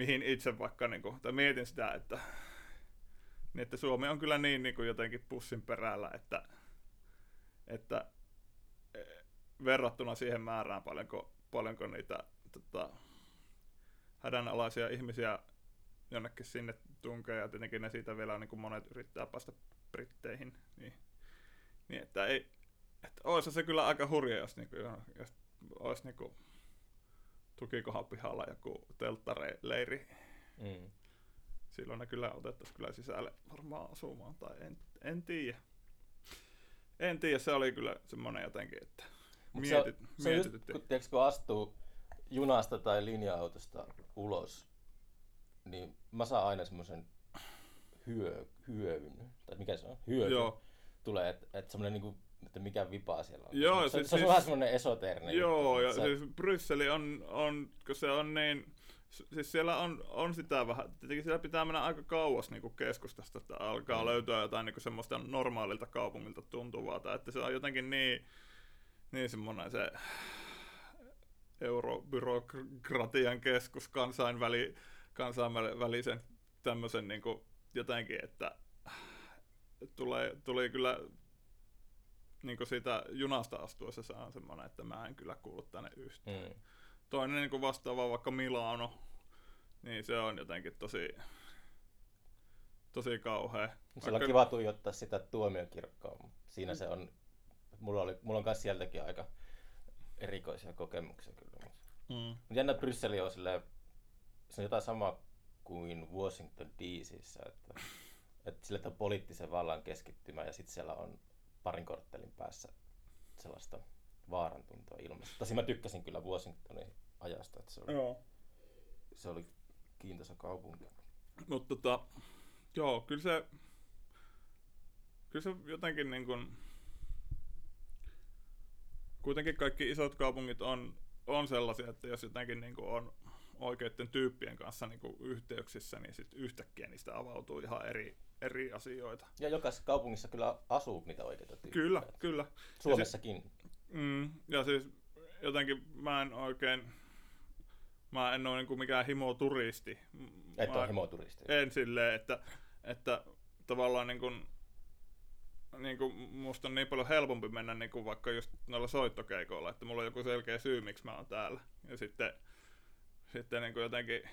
mihin itse vaikka, niin kuin, tai mietin sitä, että, niin että Suomi on kyllä niin, niin kuin jotenkin pussin perällä, että, että eh, verrattuna siihen määrään paljonko, paljonko niitä tota, hädänalaisia ihmisiä jonnekin sinne tunkee ja tietenkin ne siitä vielä niin kuin monet yrittää päästä Britteihin, niin, niin että ei, että olisi se kyllä aika hurja, jos, niinku, jos olisi niinku tukikohan pihalla joku telttareiri.
Mm.
Silloin ne kyllä otettaisiin kyllä sisälle varmaan asumaan, tai en, en tiedä. En tiedä, se oli kyllä semmoinen jotenkin, että
Mut
mietit,
se, on- se on just, kun, tiiäks, kun astuu junasta tai linja-autosta ulos, niin mä saan aina semmoisen hyö, hyövyn, tai mikä se on, hyövy,
Joo.
tulee, että et semmoinen niinku, että mikä vipaa siellä on.
Joo,
se,
siis-
se, on
siis-
vähän semmoinen esoteerinen
Joo, ja
että
siis Brysseli on, on, kun se on niin, Siis siellä on, on sitä vähän, tietenkin siellä pitää mennä aika kauas niin kuin keskustasta, että alkaa
Mm.
löytyä jotain niin kuin semmoista normaalilta kaupungilta tuntuvaa, tai että se on jotenkin niin, niin semmoinen se eurobyrokratian keskus kansainväli, kansainvälisen tämmöisen niin kuin jotenkin, että tulee, tuli kyllä niin kuin siitä junasta astuessa se on semmoinen, että mä en kyllä kuulu tänne yhtään.
Mm.
Toinen niin kuin vastaava vaikka Milano, niin se on jotenkin tosi, tosi kauhea.
Siellä on kiva tuijottaa sitä tuomiokirkkoa, mutta siinä se on, mulla, oli, mulla on myös sieltäkin aika erikoisia kokemuksia kyllä. Mutta
Mm.
Mut jännä Brysseli on silleen, se on jotain samaa kuin Washington DCissä, että, että sille on poliittisen vallan keskittymä ja sitten siellä on parin korttelin päässä sellaista vaarantuntoa ilmassa. Tosi mä tykkäsin kyllä Washingtonin ajasta, että se oli,
Joo.
se oli kiintoisa kaupunki.
Mutta tota, joo, kyllä se, kyllä se jotenkin niin kuin, kuitenkin kaikki isot kaupungit on, on sellaisia, että jos jotenkin niin kuin on oikeiden tyyppien kanssa niin kuin yhteyksissä, niin sitten yhtäkkiä niistä avautuu ihan eri, eri asioita.
Ja jokaisessa kaupungissa kyllä asuu niitä oikeita tyyppejä.
Kyllä, kyllä.
Suomessakin.
Mm, ja siis jotenkin mä en oikein, mä en ole niin kuin mikään himo-turisti.
Et
mä,
ole himoturisti.
En silleen, että, että tavallaan niin kuin, niin kuin musta on niin paljon helpompi mennä niin kuin vaikka just noilla soittokeikoilla, että mulla on joku selkeä syy, miksi mä oon täällä. Ja sitten, sitten niin kuin jotenkin, jo-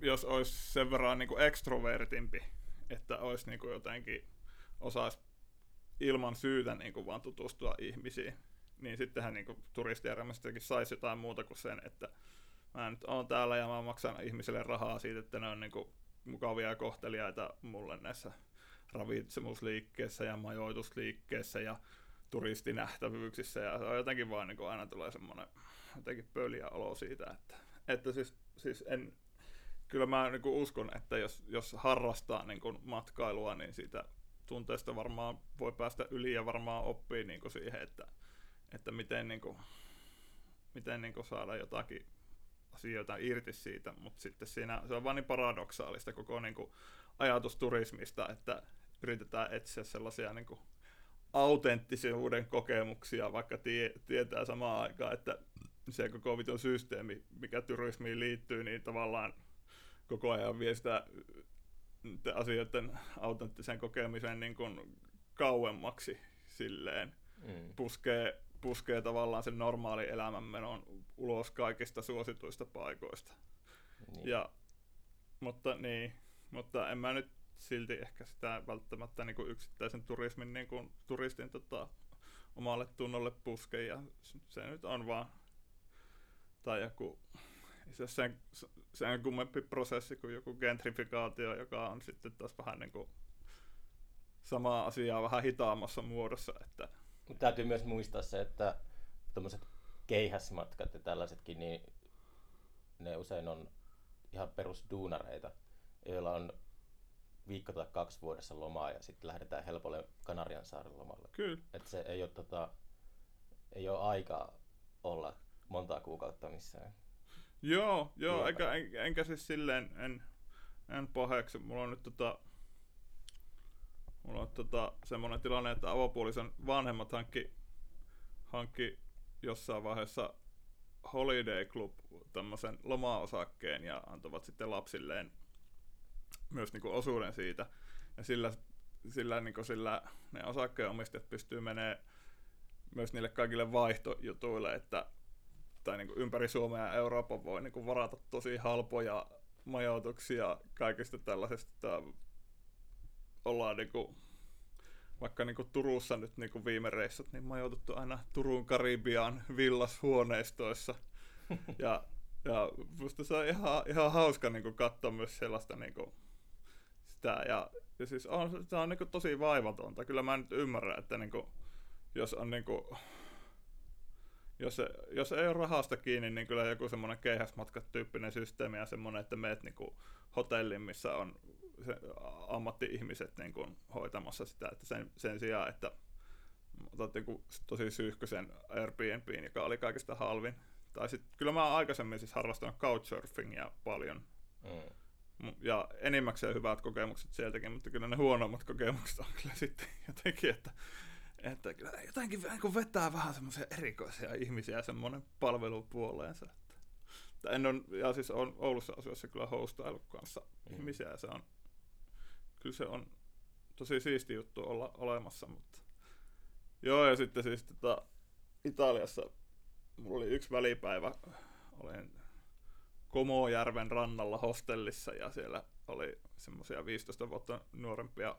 jos olisi sen verran niin kuin extrovertimpi, että olisi niin kuin jotenkin osaisi ilman syytä niin kuin vaan tutustua ihmisiin, niin sittenhän niin kuin turistijärjestelmästäkin saisi jotain muuta kuin sen, että mä nyt oon täällä ja mä maksan ihmisille rahaa siitä, että ne on niin kuin mukavia ja kohteliaita mulle näissä ravitsemusliikkeissä ja majoitusliikkeissä ja turistinähtävyyksissä. Ja se on jotenkin vaan niin kuin aina tulee semmoinen jotenkin pöliä olo siitä, että, että siis, siis en, kyllä mä niin kuin uskon, että jos, jos harrastaa niin kuin matkailua, niin siitä tunteesta varmaan voi päästä yli ja varmaan oppii niin kuin siihen, että, että miten, niin kuin, miten niin kuin saada jotakin asioita irti siitä, mutta sitten siinä se on vaan niin paradoksaalista koko niin kuin, ajatus turismista, että yritetään etsiä sellaisia niin kuin, autenttisuuden kokemuksia, vaikka tie, tietää samaan aikaan, että se koko vitun systeemi, mikä turismiin liittyy, niin tavallaan koko ajan vie sitä niiden asioiden autenttisen kokemisen niin kuin kauemmaksi silleen.
Mm.
Puskee, puskee tavallaan sen normaali elämänmenon ulos kaikista suosituista paikoista.
Niin.
Ja, mutta niin, mutta en mä nyt silti ehkä sitä välttämättä niin kuin yksittäisen turismin niin kuin turistin tota, omalle tunnolle puske ja se nyt on vaan tai joku se sen, sen kummempi prosessi kuin joku gentrifikaatio, joka on sitten taas vähän niin kuin samaa asiaa vähän hitaammassa muodossa, että
Mutta täytyy myös muistaa se, että tuommoiset keihäsmatkat ja tällaisetkin, niin ne usein on ihan perusduunareita, joilla on viikko tai kaksi vuodessa lomaa ja sitten lähdetään helpolle Kanarian saaren lomalle.
kyllä,
Että se ei ole, tota, ei ole aikaa olla montaa kuukautta missään.
Joo, joo, eikä, en, enkä siis silleen, en, en paheksu. Mulla on nyt tota, mulla on tota semmonen tilanne, että avopuolison vanhemmat hankki, hankki jossain vaiheessa Holiday Club tämmöisen lomaosakkeen ja antavat sitten lapsilleen myös niinku osuuden siitä. Ja sillä, sillä, niinku sillä ne osakkeenomistajat pystyy menee myös niille kaikille vaihtojutuille, että tai niin kuin ympäri Suomea ja Euroopan voi niin kuin varata tosi halpoja majoituksia kaikista tällaisesta. Ollaan niin kuin, vaikka niin kuin Turussa nyt niin kuin viime reissut, niin majoituttu aina Turun Karibian villashuoneistoissa. [laughs] ja, ja musta se on ihan, ihan hauska niin kuin katsoa myös sellaista niin kuin sitä. Ja, ja siis on, se on niin kuin tosi vaivatonta. Kyllä mä nyt ymmärrän, että niin kuin, jos on niin kuin, jos, jos ei ole rahasta kiinni, niin kyllä joku semmoinen keihäsmatkat-tyyppinen systeemi ja semmoinen, että meet niinku hotelliin, missä on se, ammatti-ihmiset niinku hoitamassa sitä, että sen, sen sijaan, että otat joku tosi syyhköisen Airbnbin, joka oli kaikista halvin Tai sit, kyllä mä oon aikaisemmin siis harrastanut couchsurfingia paljon.
Mm.
Ja enimmäkseen hyvät kokemukset sieltäkin, mutta kyllä ne huonommat kokemukset on kyllä sitten jotenkin, että, että kyllä jotenkin vähän kun vetää vähän semmoisia erikoisia ihmisiä semmoinen palvelupuoleensa. Että, en on, ja siis on Oulussa asuessa kyllä hostaillut kanssa
Mm.
ihmisiä ja se on, kyllä se on tosi siisti juttu olla olemassa, mutta joo ja sitten siis tota, Italiassa mulla oli yksi välipäivä, olin Komojärven rannalla hostellissa ja siellä oli semmoisia 15 vuotta nuorempia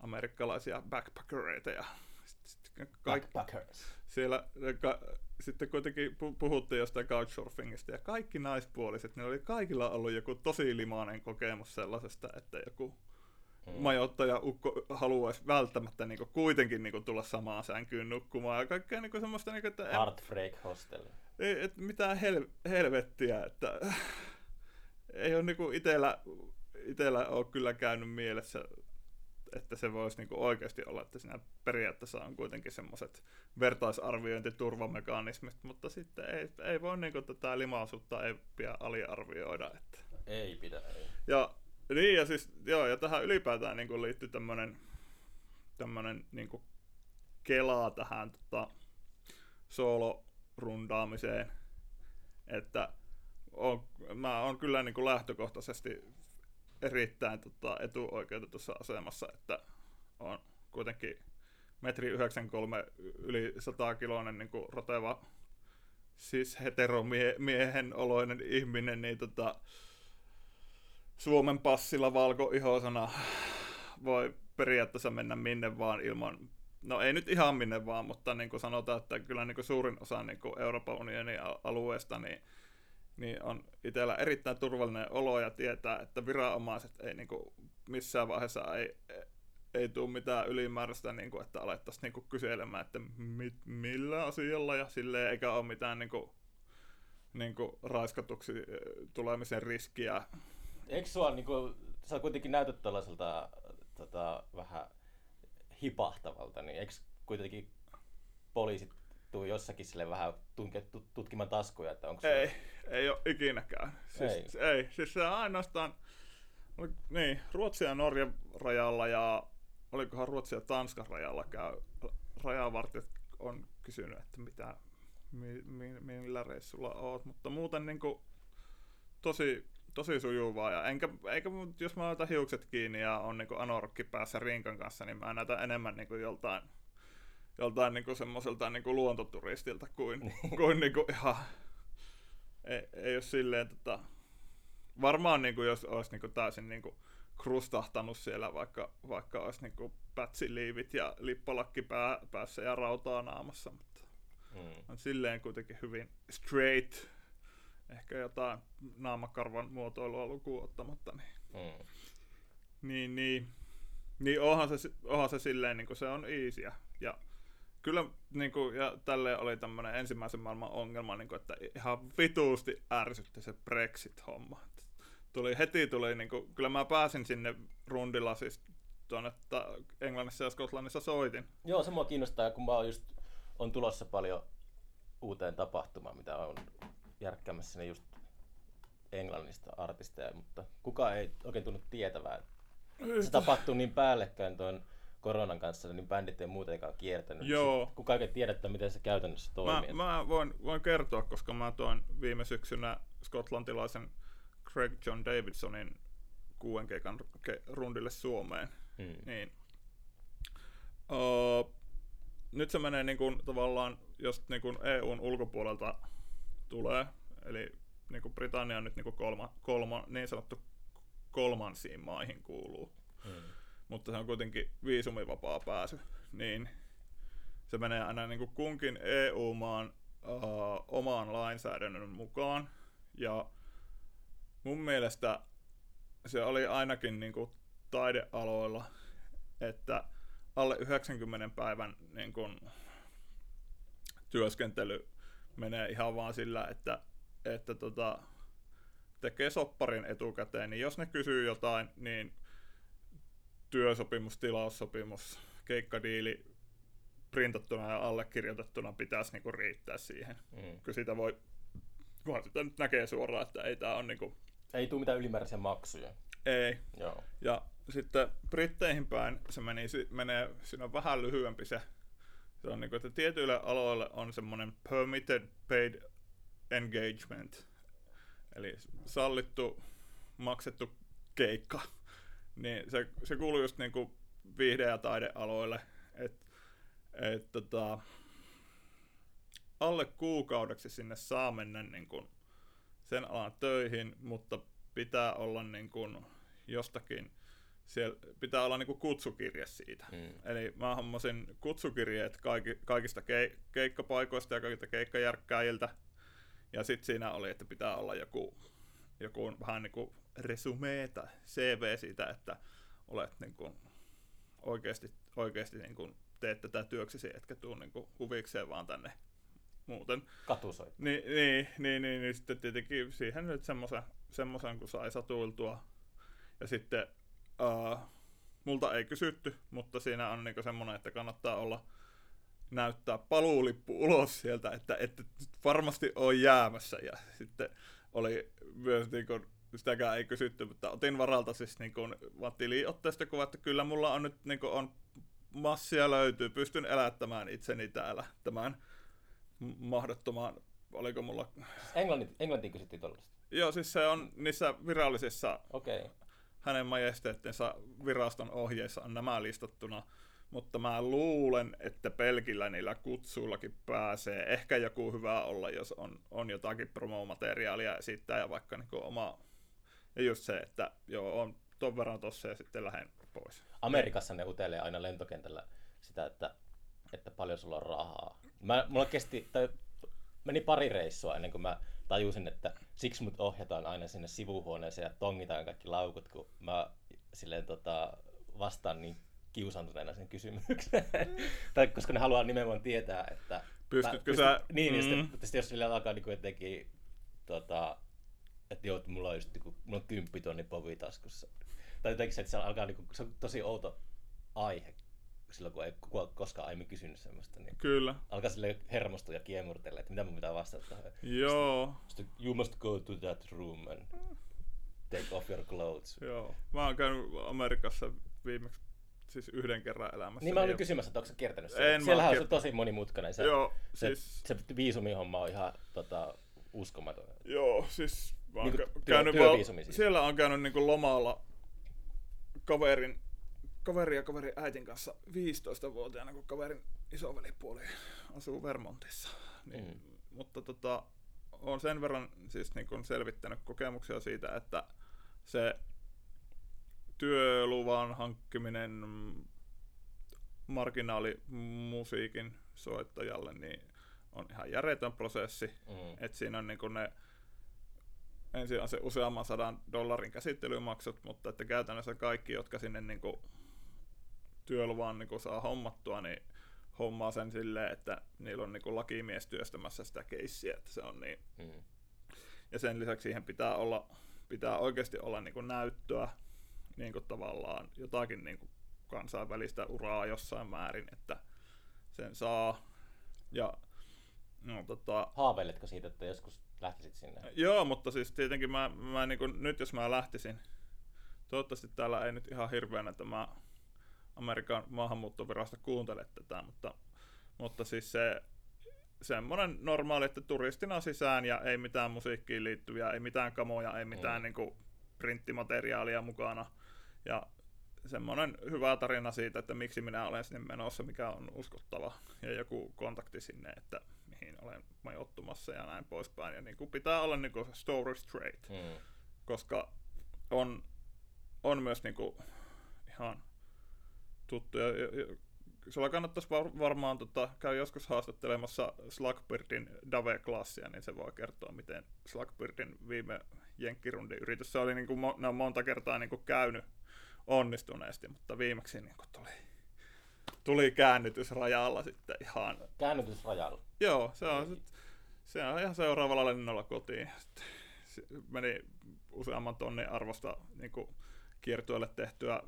amerikkalaisia backpackereita ja
Backpackers.
siellä ka, sitten kuitenkin pu- puhuttiin jostain couchsurfingista ja kaikki naispuoliset, ne oli kaikilla ollut joku tosi limainen kokemus sellaisesta, että joku
Mm.
majoittaja ukko haluaisi välttämättä niinku kuitenkin niinku tulla samaan sänkyyn nukkumaan ja kaikkea niinku semmoista, niinku, että en-
Heartbreak Hostel.
ei, et mitään hel, helvettiä, että ei ole niinku itellä, itellä ole kyllä käynyt mielessä, että se voisi niinku oikeasti olla, että siinä periaatteessa on kuitenkin semmoiset vertaisarviointiturvamekanismit, mutta sitten ei, ei voi niinku tätä limaisuutta ei pidä aliarvioida. Että.
Ei pidä, ei.
Ja, niin, ja, siis, joo, ja tähän ylipäätään niin liittyy tämmöinen tämmönen, niin kelaa tähän tota, soolorundaamiseen, että on, mä oon kyllä niin kuin lähtökohtaisesti erittäin tota, etuoikeutetussa asemassa, että on kuitenkin metri 93 yli 100 kiloinen niin kuin roteva siis heteromiehen oloinen ihminen, niin tota, Suomen passilla valkoihosana voi periaatteessa mennä minne vaan ilman, no ei nyt ihan minne vaan, mutta niin kuin sanotaan, että kyllä niin kuin suurin osa niin kuin Euroopan unionin alueesta niin, niin on itsellä erittäin turvallinen olo ja tietää, että viranomaiset ei niin kuin missään vaiheessa ei, ei tule mitään ylimääräistä, niin kuin, että alettaisiin niin kuin kyselemään, että mit, millä asialla ja silleen, eikä ole mitään niin kuin, niin kuin raiskatuksi eh, tulemisen riskiä.
Eikö sua niinku, sä kuitenkin näytät tällaiselta tota, vähän hipahtavalta, niin eikö kuitenkin poliisit tuu jossakin sille vähän tutkimaan taskuja, että onko
Ei, ei ole ikinäkään. Siis,
Ei.
ei. Siis se on ainoastaan, niin, Ruotsin ja Norjan rajalla ja olikohan Ruotsin ja Tanskan rajalla käy, rajavartijat on kysynyt, että mitä, mi, mi, millä reissulla oot, mutta muuten niin kuin, tosi, tosi sujuvaa. Ja enkä, eikä, jos mä otan hiukset kiinni ja on niin anorokki päässä rinkan kanssa, niin mä näytän enemmän niin joltain, joltain niin semmoiselta niin luontoturistilta kuin, [laughs] kuin, niin kuin ihan... Ei, ei ole silleen, tota, varmaan niin kuin, jos olisi niin kuin, täysin niin kuin, krustahtanut siellä, vaikka, vaikka olisi niin kuin, pätsiliivit ja lippalakki pää, päässä ja rautaa naamassa, mutta
Mm.
on silleen kuitenkin hyvin straight. Ehkä jotain naamakarvan muotoilua lukuun ottamatta. Niin,
Mm.
niin, niin, niin onhan, se, onhan se silleen, niin kuin se on easyä. Ja kyllä niin kuin, ja tälleen oli tämmöinen ensimmäisen maailman ongelma, niin kuin, että ihan vituusti ärsytti se Brexit-homma. Tuli, heti tuli, niin kuin, kyllä mä pääsin sinne rundilla siis tuonne Englannissa ja Skotlannissa soitin.
Joo, se mua kiinnostaa, kun mä oon just, on tulossa paljon uuteen tapahtumaan, mitä on järkkäämässä ne just Englannista artisteja, mutta kukaan ei oikein tunnu tietävää. Se tapahtuu niin päällekkäin tuon koronan kanssa, niin bändit ei muutenkaan kiertänyt.
Joo.
Kukaan ei tiedä, että miten se käytännössä
Mä,
toimii.
mä voin, voin kertoa, koska mä toin viime syksynä skotlantilaisen Craig John Davidsonin kuuden keikan ke- rundille Suomeen.
Mm.
Niin. Uh, nyt se menee niin kuin, tavallaan, jos niin kuin EUn ulkopuolelta tulee, eli niin kuin Britannia on nyt niin, kuin kolma, kolma, niin sanottu kolmansiin maihin kuuluu,
Mm.
Mutta se on kuitenkin viisumivapaa pääsy, niin se menee aina niin kuin kunkin EU-maan uh, omaan lainsäädännön mukaan. Ja mun mielestä se oli ainakin niin kuin taidealoilla, että alle 90 päivän niin kuin, työskentely menee ihan vaan sillä, että, että tota, tekee sopparin etukäteen, niin jos ne kysyy jotain, niin työsopimus, tilaussopimus, keikkadiili printattuna ja allekirjoitettuna pitäisi niinku riittää siihen.
Mm.
Kyllä siitä voi kunhan sitä nyt näkee suoraan, että ei tää on niinku,
Ei tule mitään ylimääräisiä maksuja.
ei.
Joo.
Ja sitten Britteihin päin se meni, menee, siinä on vähän lyhyempi se, se on niinku, että tietyille aloille on semmoinen permitted paid engagement, eli sallittu maksettu keikka, niin se, se kuuluu just niinku viihde- ja taidealoille, että et, tota, alle kuukaudeksi sinne saa mennä niin kuin sen alan töihin, mutta pitää olla niin kuin jostakin, siellä pitää olla niin kuin kutsukirje siitä.
Mm.
Eli mä hommasin kutsukirjeet kaikki, kaikista ke, keikkapaikoista ja kaikilta keikkajärkkäjiltä. Ja sitten siinä oli, että pitää olla joku, joku vähän niin kuin resumee tai CV siitä, että olet niin kuin oikeasti, oikeasti niin kuin teet tätä työksesi, etkä tuu niin kuin huvikseen vaan tänne muuten.
Katusoit.
Niin, niin, niin, niin, niin sitten tietenkin siihen nyt semmoisen, semmoisen kun sai satuiltua. Ja sitten uh, multa ei kysytty, mutta siinä on niinku semmoinen, että kannattaa olla näyttää paluulippu ulos sieltä, että että varmasti on jäämässä. Ja sitten oli myös niinku, sitäkään ei kysytty, mutta otin varalta siis niinku, vaan tiliotteesta kuva, että kyllä mulla on nyt niinku, on massia löytyy, pystyn elättämään itseni täällä tämän mahdottoman, oliko mulla...
Englanti, Englantiin kysyttiin tuollaista.
Joo, siis se on niissä virallisissa.
Okay.
hänen majesteettinsa viraston ohjeissa on nämä listattuna, mutta mä luulen, että pelkillä niillä kutsuillakin pääsee. Ehkä joku hyvä olla, jos on, on jotakin promomateriaalia esittää ja vaikka niin oma... Ja just se, että joo, on ton verran tossa ja sitten lähden pois.
Amerikassa ne utelee aina lentokentällä sitä, että, että paljon sulla on rahaa. Mä, mulla kesti, tai meni pari reissua ennen kuin mä tajusin, että siksi mut ohjataan aina sinne sivuhuoneeseen ja tongitaan kaikki laukut, kun mä silleen tota, vastaan niin kiusaantuneena sen kysymykseen. [laughs] tai koska ne haluaa nimenomaan tietää, että...
Pystytkö
mä,
sä-
Niin, ja
Mm.
sitten, sitten jos sille alkaa niin jotenkin, tota, että joo, että mulla on just niinku, mulla on kymppitonni povi taskussa. Tai jotenkin se, että se alkaa niinku, se on tosi outo aihe silloin, kun ei kukaan koskaan aiemmin kysynyt semmoista, niin
Kyllä.
alkaa sille hermostua ja kiemurtella, että mitä mun pitää vastata tähän.
Joo,
Sitten, you must go to that room and take off your clothes.
joo. Mä oon käynyt Amerikassa viimeksi siis yhden kerran elämässä.
Niin mä olin kysymässä, että onko sä kiertänyt
En
siellä.
mä
Siellähän on se tosi monimutkainen. Se,
Joo,
se,
siis-
se viisumihomma on ihan tota, uskomaton.
Joo, siis mä
Niinku
kä-
työ-
käynyt
työviisumi siis.
siellä on käynyt niinku lomalla kaverin, kaveri ja kaverin äitin kanssa 15-vuotiaana, kun kaverin isovelipuoli asuu Vermontissa. Niin,
Mm.
Mutta tota, on sen verran siis niin kuin selvittänyt kokemuksia siitä, että se työluvan hankkiminen marginaalimusiikin soittajalle niin on ihan järjetön prosessi.
Mm.
Et siinä on niinku ne, ensin on se useamman sadan dollarin käsittelymaksut, mutta että käytännössä kaikki, jotka sinne niinku työluvan niinku saa hommattua, niin hommaa sen silleen, että niillä on niinku lakimies työstämässä sitä keissiä, että se on niin.
Mm.
Ja sen lisäksi siihen pitää olla, pitää oikeasti olla niinku näyttöä, niinku tavallaan jotakin niinku kansainvälistä uraa jossain määrin, että sen saa. Ja no, tota,
Haaveiletko siitä, että joskus lähtisit sinne?
Joo, mutta siis tietenkin mä, mä niin kuin, nyt jos mä lähtisin, toivottavasti täällä ei nyt ihan hirveänä tämä Amerikan maahanmuuttovirasto kuuntele tätä, mutta, mutta siis se semmoinen normaali, että turistina sisään ja ei mitään musiikkiin liittyviä, ei mitään kamoja, ei mitään
Mm.
niin kuin printtimateriaalia mukana. Ja semmoinen hyvä tarina siitä, että miksi minä olen sinne menossa, mikä on uskottava. Ja joku kontakti sinne, että mihin olen majoittumassa ja näin poispäin. Ja niin kuin pitää olla niin kuin story straight,
Mm.
koska on, on myös niin kuin ihan tuttuja. ja- ja- Sulla kannattaisi var- varmaan tota, käy joskus haastattelemassa Slugbirdin Dave-klassia, niin se voi kertoa, miten Slugbirdin viime jenkkirundin yritys, se oli niin kuin, ne on monta kertaa niin kuin käynyt onnistuneesti, mutta viimeksi niin kuin tuli, tuli käännytysrajalla sitten ihan.
Käännytysrajalla.
Joo, se on, sit, se on ihan seuraavalla lennolla kotiin. Sitten meni useamman tonnin arvosta niin kiertueelle tehtyä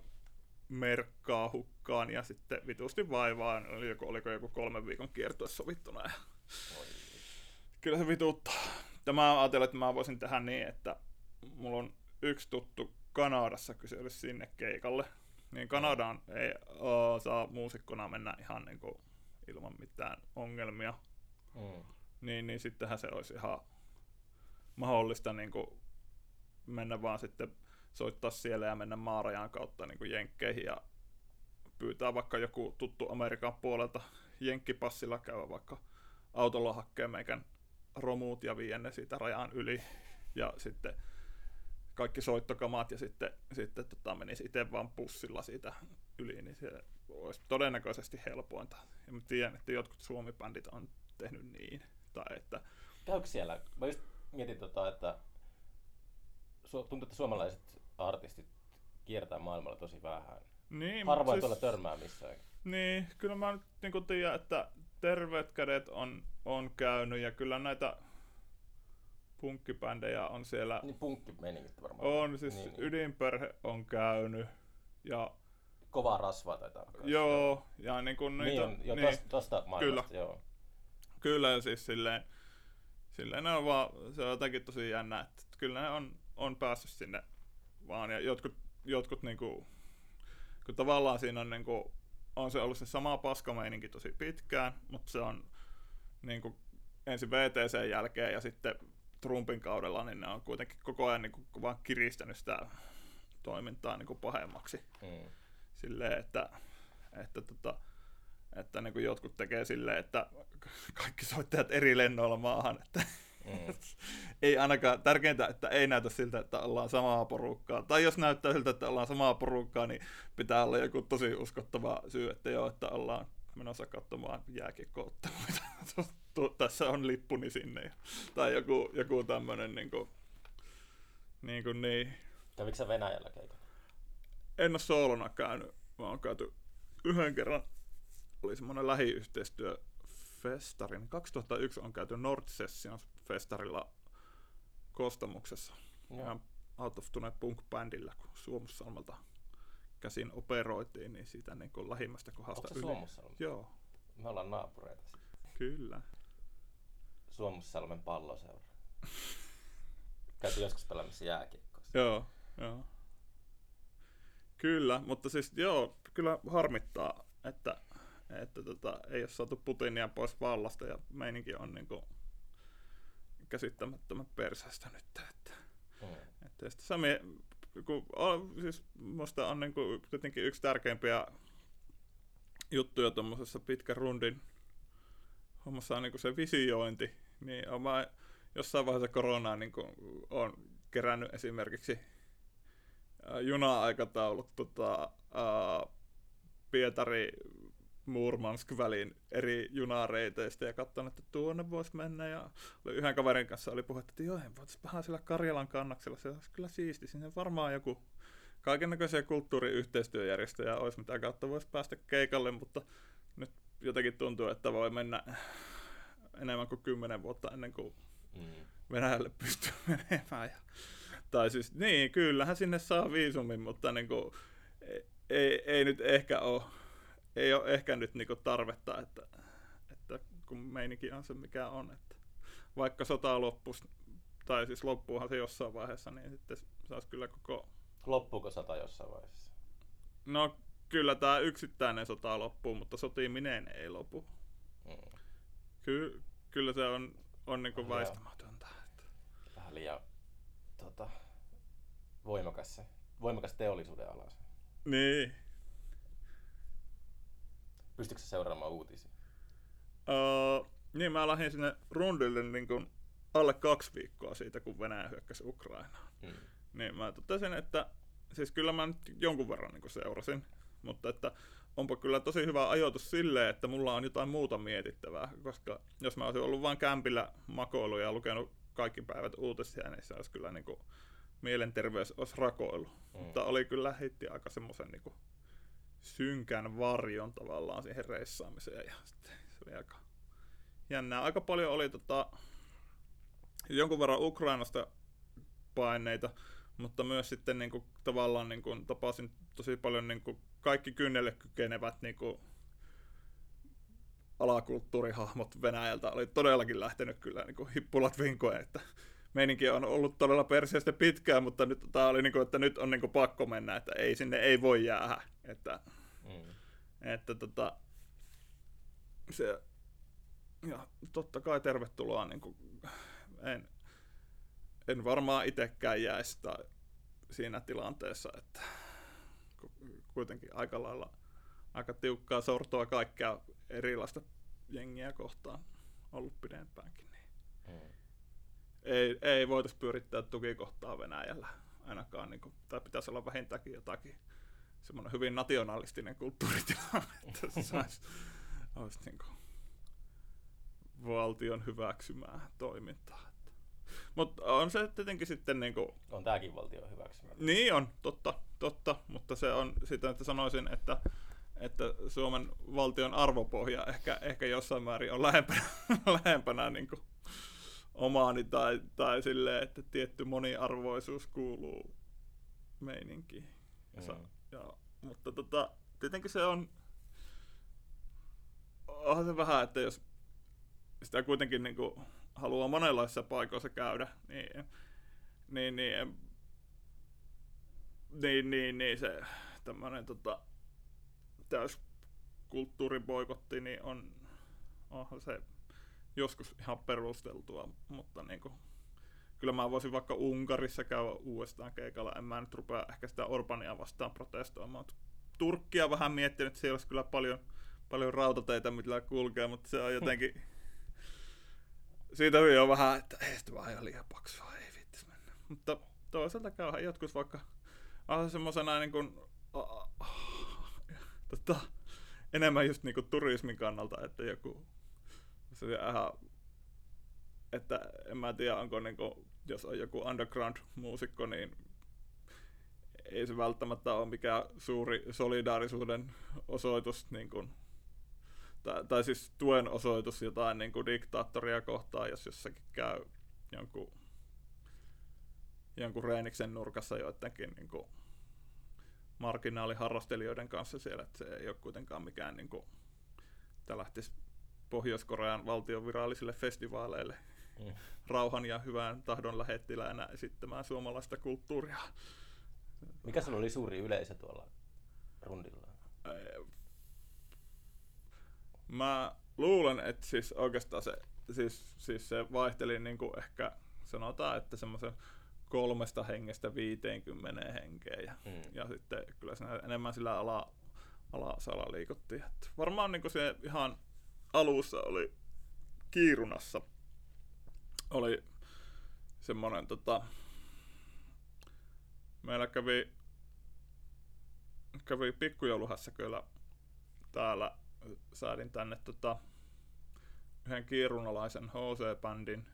merkkaa hukkaan ja sitten vitusti vaivaan. Oli joku, oliko joku kolmen viikon kiertue sovittuna. Ja kyllä se vituttaa. Tämä ajattelin, että mä voisin tehdä niin, että mulla on yksi tuttu Kanadassa kysely sinne keikalle. Niin Kanadaan ei oo, saa muusikkona mennä ihan niin kuin ilman mitään ongelmia.
Mm.
Niin, niin sittenhän se olisi ihan mahdollista niin kuin mennä vaan sitten soittaa siellä ja mennä maarajan kautta niin kuin jenkkeihin ja pyytää vaikka joku tuttu Amerikan puolelta jenkkipassilla käydä vaikka autolla hakkee meikän romuut ja vie ne siitä rajan yli ja sitten kaikki soittokamat ja sitten, sitten tota, menisi itse vaan pussilla siitä yli, niin se olisi todennäköisesti helpointa. Ja mä tiedän, että jotkut suomibändit on tehnyt niin. Tai että,
Käykö siellä? Mä just mietin tota, että tuntuu, että suomalaiset artistit kiertää maailmalla tosi vähän.
niin,
Harvoin
mut
tuolla törmää missään.
Niin, kyllä mä nyt niin tiedän, että terveet kädet on, on käynyt ja kyllä näitä punkkibändejä on siellä.
Niin punkkimeiningit varmaan.
On, siis
niin,
niin,
niin.
ydinperhe on käynyt ja
Kovaa rasvaa taitaa olla.
joo, ja niin kuin
Niin
niitä,
on, jo
niin,
tosta, tosta maailmasta, joo.
kyllä ja siis silleen, silleen ne on vaan, se on jotenkin tosi jännä, että kyllä ne on, on päässyt sinne vaan ja jotkut, jotkut niinku, kun tavallaan siinä on niinku, on se ollut se sama paskameininki tosi pitkään, mutta se on niinku ensin VTC jälkeen ja sitten Trumpin kaudella, niin ne on kuitenkin koko ajan niinku vaan kiristänyt sitä toimintaa niinku pahemmaksi
Mm.
silleen, että, että, tota, että niin kuin jotkut tekee silleen, että kaikki soittajat eri lennoilla maahan, että
Mm. [laughs]
ei ainakaan, tärkeintä, että ei näytä siltä, että ollaan samaa porukkaa. Tai jos näyttää siltä, että ollaan samaa porukkaa, niin pitää olla joku tosi uskottava syy, että joo, että ollaan menossa katsomaan jääkiekkootteluita. [laughs] Tässä on lippuni sinne. Tai joku, joku tämmöinen niin kuin, niin, kuin niin.
Kävikö sä Venäjällä keikalla?
En ole soolona käynyt, vaan on käyty yhden kerran. Oli semmoinen lähiyhteistyö festarin. 2001 on käyty Nord Sessions festarilla Kostamuksessa. Ihan out of tune punk-bändillä, kun Suomussalmelta käsin operoitiin, niin siitä niin kuin lähimmästä kohdasta
Onko se Suomussalmi?
Joo,
Me ollaan naapureita. sitten.
kyllä.
Suomussalmen palloseura. [laughs] Käyty joskus pelaamassa jääkiekkoa.
Joo, joo. Kyllä, mutta siis joo, kyllä harmittaa, että, että tota, ei ole saatu Putinia pois vallasta ja meininki on niinku käsittämättömän persästä nyt. Että,
Mm.
että sitten Sami, kun, on, siis musta on niinku tietenkin yksi tärkeimpiä juttuja tuommoisessa pitkän rundin hommassa on niinku se visiointi, niin on mä jossain vaiheessa koronaa niin on kerännyt esimerkiksi juna-aikataulut tota, ää, Pietari Murmansk välin eri junareiteistä ja katsonut, että tuonne voisi mennä. Ja yhden kaverin kanssa oli puhetta, että joo, voitaisiin vähän sillä Karjalan kannaksella, se olisi kyllä siisti. Sinne varmaan joku kaikennäköisiä kulttuuriyhteistyöjärjestöjä olisi, mitä kautta voisi päästä keikalle, mutta nyt jotenkin tuntuu, että voi mennä enemmän kuin kymmenen vuotta ennen kuin
Mm.
Venäjälle pystyy [laughs] menemään. Ja, tai siis, niin, kyllähän sinne saa viisumin, mutta niin kuin, ei, ei, ei, nyt ehkä ole, ei ole ehkä nyt niin kuin tarvetta, että, että kun meininki on se mikä on, että vaikka sota loppuisi, tai siis loppuuhan se jossain vaiheessa, niin sitten saisi kyllä koko,
Loppuuko sata jossain vaiheessa?
no kyllä tämä yksittäinen sota loppuu, mutta sotiminen ei lopu.
Mm.
Ky, kyllä se on, on niin kuin
Joo.
väistämätöntä. Että.
Vähän liian tota, voimakas se. Voimakas teollisuuden ala.
Niin,
Pystytkö sä seuraamaan uutisia?
Uh, niin, mä lähdin sinne rundille niin kun alle kaksi viikkoa siitä, kun Venäjä hyökkäsi Ukrainaan.
Mm.
Niin mä totesin, että siis kyllä mä nyt jonkun verran niin seurasin, mutta että onpa kyllä tosi hyvä ajoitus silleen, että mulla on jotain muuta mietittävää, koska jos mä olisin ollut vain kämpillä makoilu ja lukenut kaikki päivät uutisia, niin se olisi kyllä niin kuin, mielenterveys olisi rakoilu.
Mm.
Mutta oli kyllä heitti aika semmoisen niin kuin, synkän varjon tavallaan siihen reissaamiseen ja sitten se oli aika jännää. Aika paljon oli tota, jonkun verran Ukrainasta paineita, mutta myös sitten niin kuin, tavallaan niin kuin, tapasin tosi paljon niin kuin, kaikki kynnelle kykenevät niin kuin, alakulttuurihahmot Venäjältä oli todellakin lähtenyt kyllä niin kuin hippulat vinkoen, että meininki on ollut todella perseestä pitkään, mutta nyt tämä oli niin kuin, että nyt on niin kuin pakko mennä, että ei sinne ei voi jäädä, että,
Mm.
että tota, se, ja totta kai tervetuloa, niin kuin, en, en varmaan itsekään jäisi tai siinä tilanteessa, että ku- kuitenkin aika lailla aika tiukkaa sortoa kaikkea erilaista jengiä kohtaan ollut pidempäänkin. Niin
Mm.
ei, ei voitaisiin pyörittää tukikohtaa Venäjällä ainakaan, niin kuin, tai pitäisi olla vähintäänkin jotakin semmoinen hyvin nationalistinen kulttuuritilanne, [laughs] että se saisi, olisi niin kuin, valtion hyväksymää toimintaa. Mutta on se tietenkin sitten niin kuin,
On tääkin valtio hyväksymä.
niin on, totta, totta, mutta se on sitä, että sanoisin, että, että Suomen valtion arvopohja ehkä, ehkä jossain määrin on lähempänä, [laughs] lähempänä niin kuin omaani tai, tai silleen, että tietty moniarvoisuus kuuluu meininkiin. Ja,
Mm.
Ja, mutta tota, tietenkin se on, onhan se vähän, että jos sitä kuitenkin niin kuin haluaa monenlaisissa paikoissa käydä, niin, niin, niin, niin, niin, niin se tämmöinen tota, täys kulttuuriboikotti, niin on, onhan se joskus ihan perusteltua, mutta niin kuin, kyllä mä voisin vaikka Unkarissa käydä uudestaan keikalla, en mä nyt rupea ehkä sitä Orbania vastaan protestoimaan, Turkkia vähän miettinyt, että siellä olisi kyllä paljon, paljon rautateitä, millä kulkee, mutta se on jotenkin, siitä on vähän, että ei sitä vaan ihan liian paksua, ei vittis mennä. Mutta toisaalta käyhän jotkut vaikka semmoisena niin kuin, tota, enemmän just niin kuin turismin kannalta, että joku se on ihan, että en mä tiedä, onko niin kuin, jos on joku underground-muusikko, niin ei se välttämättä ole mikään suuri solidaarisuuden osoitus, niin kuin, tai, tai siis tuen osoitus jotain niin kuin diktaattoria kohtaan, jos jossakin käy jonkun, jonkun Reeniksen nurkassa joidenkin niin kuin, marginaaliharrastelijoiden kanssa siellä, että se ei ole kuitenkaan mikään, niin kuin, että lähtisi Pohjois-Korean valtion virallisille festivaaleille
Mm.
rauhan ja hyvän tahdon lähettiläänä esittämään suomalaista kulttuuria.
Mikä sulla oli suuri yleisö tuolla rundilla?
Mä luulen, että siis oikeastaan se, siis, siis se vaihteli niin kuin ehkä sanotaan, että semmoisen kolmesta hengestä 50 henkeä ja,
Mm.
ja sitten kyllä siinä enemmän sillä ala, alasala liikuttiin. Et varmaan niin se ihan alussa oli Kiirunassa oli semmoinen tota, meillä kävi kävi pikkujouluhässäköillä täällä säädin tänne tota, yhden kiirunalaisen HC-bändin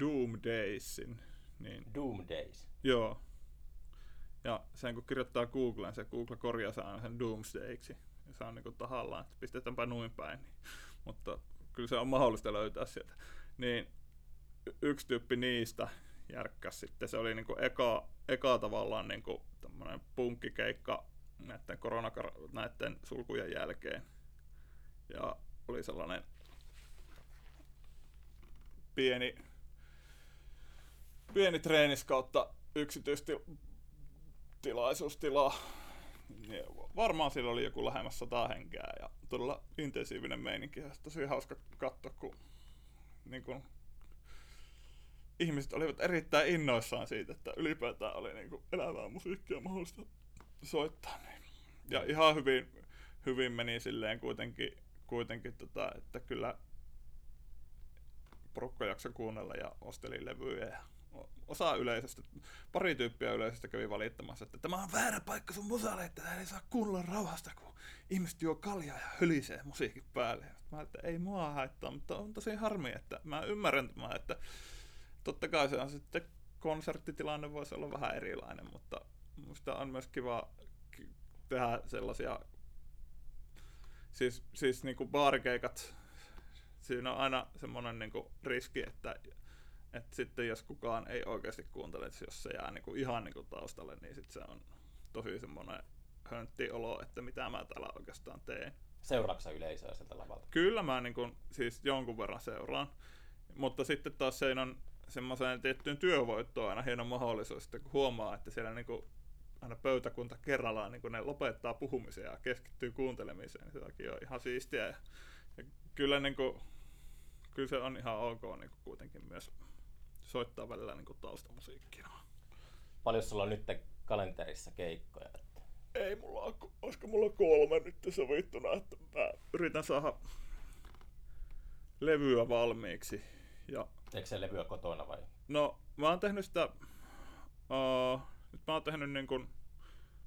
Doom Daysin. Niin,
Doom Days.
joo. Ja sen kun kirjoittaa Googleen, se Google korjaa sen aina sen Doomsdayksi. Ja se on niinku tahallaan, että pistetäänpä noin päin. Niin. Mutta kyllä se on mahdollista löytää sieltä. Niin yksi tyyppi niistä järkkäs sitten. Se oli niinku eka, eka tavallaan niinku tämmönen punkkikeikka näiden korona näiden sulkujen jälkeen. Ja oli sellainen pieni, pieni treenis kautta yksityistilaisuustila. Varmaan sillä oli joku lähemmäs sata henkeä ja todella intensiivinen meininki. Ja tosi hauska katsoa, kun niin kun, ihmiset olivat erittäin innoissaan siitä, että ylipäätään oli niin kuin elävää musiikkia mahdollista soittaa. Niin. Ja ihan hyvin, hyvin meni silleen kuitenkin, kuitenkin tota, että kyllä porukka jaksoi kuunnella ja osteli levyjä ja osa yleisöstä, pari tyyppiä yleisöstä kävi valittamassa, että tämä on väärä paikka sun musalle, että tää ei saa kuunnella rauhasta, kun ihmiset juo kaljaa ja hölisee musiikin päälle. Mä että ei mua haittaa, mutta on tosi harmi, että mä ymmärrän tämän, että totta kai se on sitten konserttitilanne voisi olla vähän erilainen, mutta musta on myös kiva ki- tehdä sellaisia, siis, siis niinku baarikeikat, siinä on aina semmoinen niinku riski, että, että sitten jos kukaan ei oikeasti kuuntele, että jos se jää niinku ihan niinku taustalle, niin sitten se on tosi semmoinen höntti olo, että mitä mä täällä oikeastaan teen.
Seuraatko yleisöä sieltä lavalta?
Kyllä mä niin kun, siis jonkun verran seuraan, mutta sitten taas se on semmoiseen tiettyyn työvoittoon aina hieno mahdollisuus, että kun huomaa, että siellä niin kuin aina pöytäkunta kerrallaan niin kun ne lopettaa puhumisen ja keskittyy kuuntelemiseen, niin sekin on ihan siistiä. Ja, ja kyllä, niin kuin, kyllä se on ihan ok niin kuitenkin myös soittaa välillä niin kuin taustamusiikkia.
Paljon sulla on nyt kalenterissa keikkoja? Että...
Ei mulla ole, olisiko mulla kolme nyt sovittuna, että mä yritän saada levyä valmiiksi. Ja...
Teekö se levyä kotona vai?
No, mä oon tehnyt sitä... Uh, nyt mä oon tehnyt niin kun,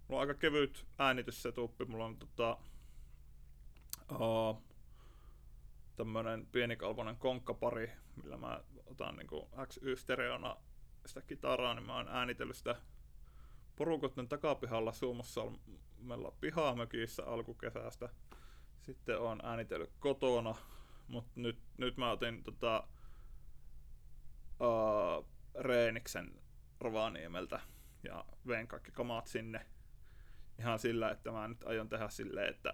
mulla on aika kevyt äänityssetuppi, mulla on tota, uh, tämmönen pienikalvonen konkkapari, millä mä otan niin XY-stereona sitä kitaraa, niin mä oon äänitellyt sitä porukotten takapihalla Suomussalmella pihamökissä alkukesästä. Sitten on äänitellyt kotona, mutta nyt, nyt mä otin tota, uh, Reeniksen Rovaniemeltä ja vein kaikki kamat sinne ihan sillä, että mä nyt aion tehdä silleen, että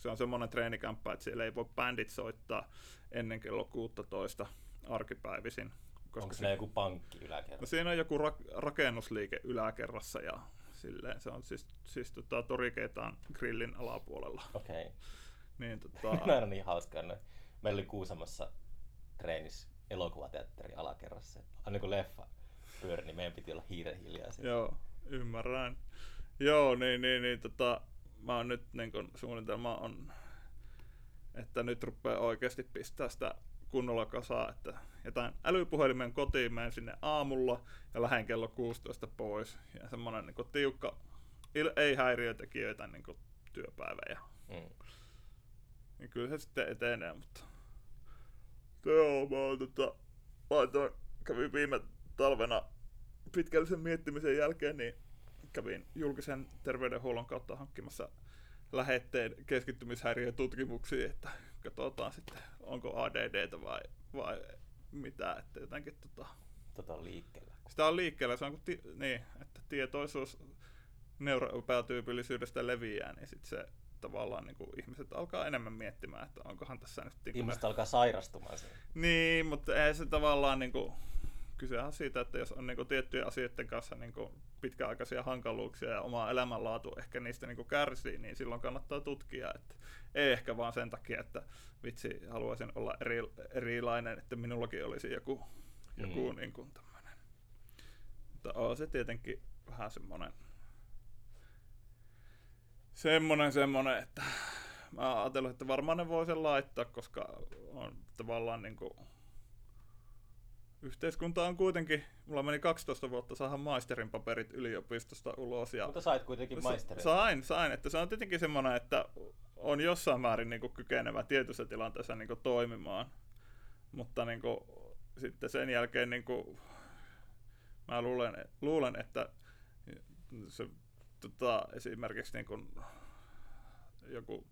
se on semmoinen treenikämppä, että siellä ei voi bändit soittaa ennen kello 16 arkipäivisin.
Koska Onko se joku pankki yläkerrassa?
No siinä on joku ra- rakennusliike yläkerrassa ja silleen, se on siis, siis tota, Torikeitaan grillin alapuolella.
Okei. Okay.
Niin, tota... [laughs]
Nämä on niin hauskaa. Meillä oli Kuusamossa treenis elokuvateatteri alakerrassa. Aina kun leffa pyöri, niin meidän piti olla hiiren hiljaa.
Joo, ymmärrän. Joo, niin, niin, niin tota, mä oon nyt niin kun, suunnitelma on, että nyt rupeaa oikeasti pistää sitä kunnolla kasaa, että jotain älypuhelimen kotiin menen sinne aamulla ja lähden kello 16 pois. Ja semmoinen niin tiukka, ei häiriötekijöitä niin työpäivä. Ja, mm. niin kyllä se sitten etenee, mutta joo, mä oon tota, laitoin, kävin viime talvena pitkällisen miettimisen jälkeen, niin kävin julkisen terveydenhuollon kautta hankkimassa lähetteen keskittymishäiriötutkimuksiin, että katsotaan sitten, onko ADD vai, vai mitä, että jotenkin tota...
Tota on liikkeellä.
Sitä on liikkeellä, se on kun ti- niin, että tietoisuus neuropäätyypillisyydestä leviää, niin sitten se tavallaan niin kuin ihmiset alkaa enemmän miettimään, että onkohan tässä nyt...
Niin ihmiset alkaa sairastumaan siihen.
Niin, mutta ei se tavallaan niin kuin, kyse on siitä, että jos on niin kuin, tiettyjen asioiden kanssa niin kuin, pitkäaikaisia hankaluuksia ja oma elämänlaatu ehkä niistä niin kuin, kärsii, niin silloin kannattaa tutkia. Että ei ehkä vaan sen takia, että vitsi, haluaisin olla eri, erilainen, että minullakin olisi joku, joku mm. niin kuin, tämmöinen. Mutta on se tietenkin vähän semmoinen semmonen, semmonen, että mä ajattelin, että varmaan ne voi sen laittaa, koska on tavallaan niin kuin, yhteiskunta on kuitenkin, mulla meni 12 vuotta saada maisterin paperit yliopistosta ulos. Ja
Mutta sait kuitenkin maisterin.
Sain, sain. Että se on tietenkin semmoinen, että on jossain määrin niin kuin kykenevä tietyissä tilanteissa niin kuin toimimaan. Mutta niin kuin, sitten sen jälkeen niin kuin, mä luulen, luulen, että se tota, esimerkiksi niin kuin, joku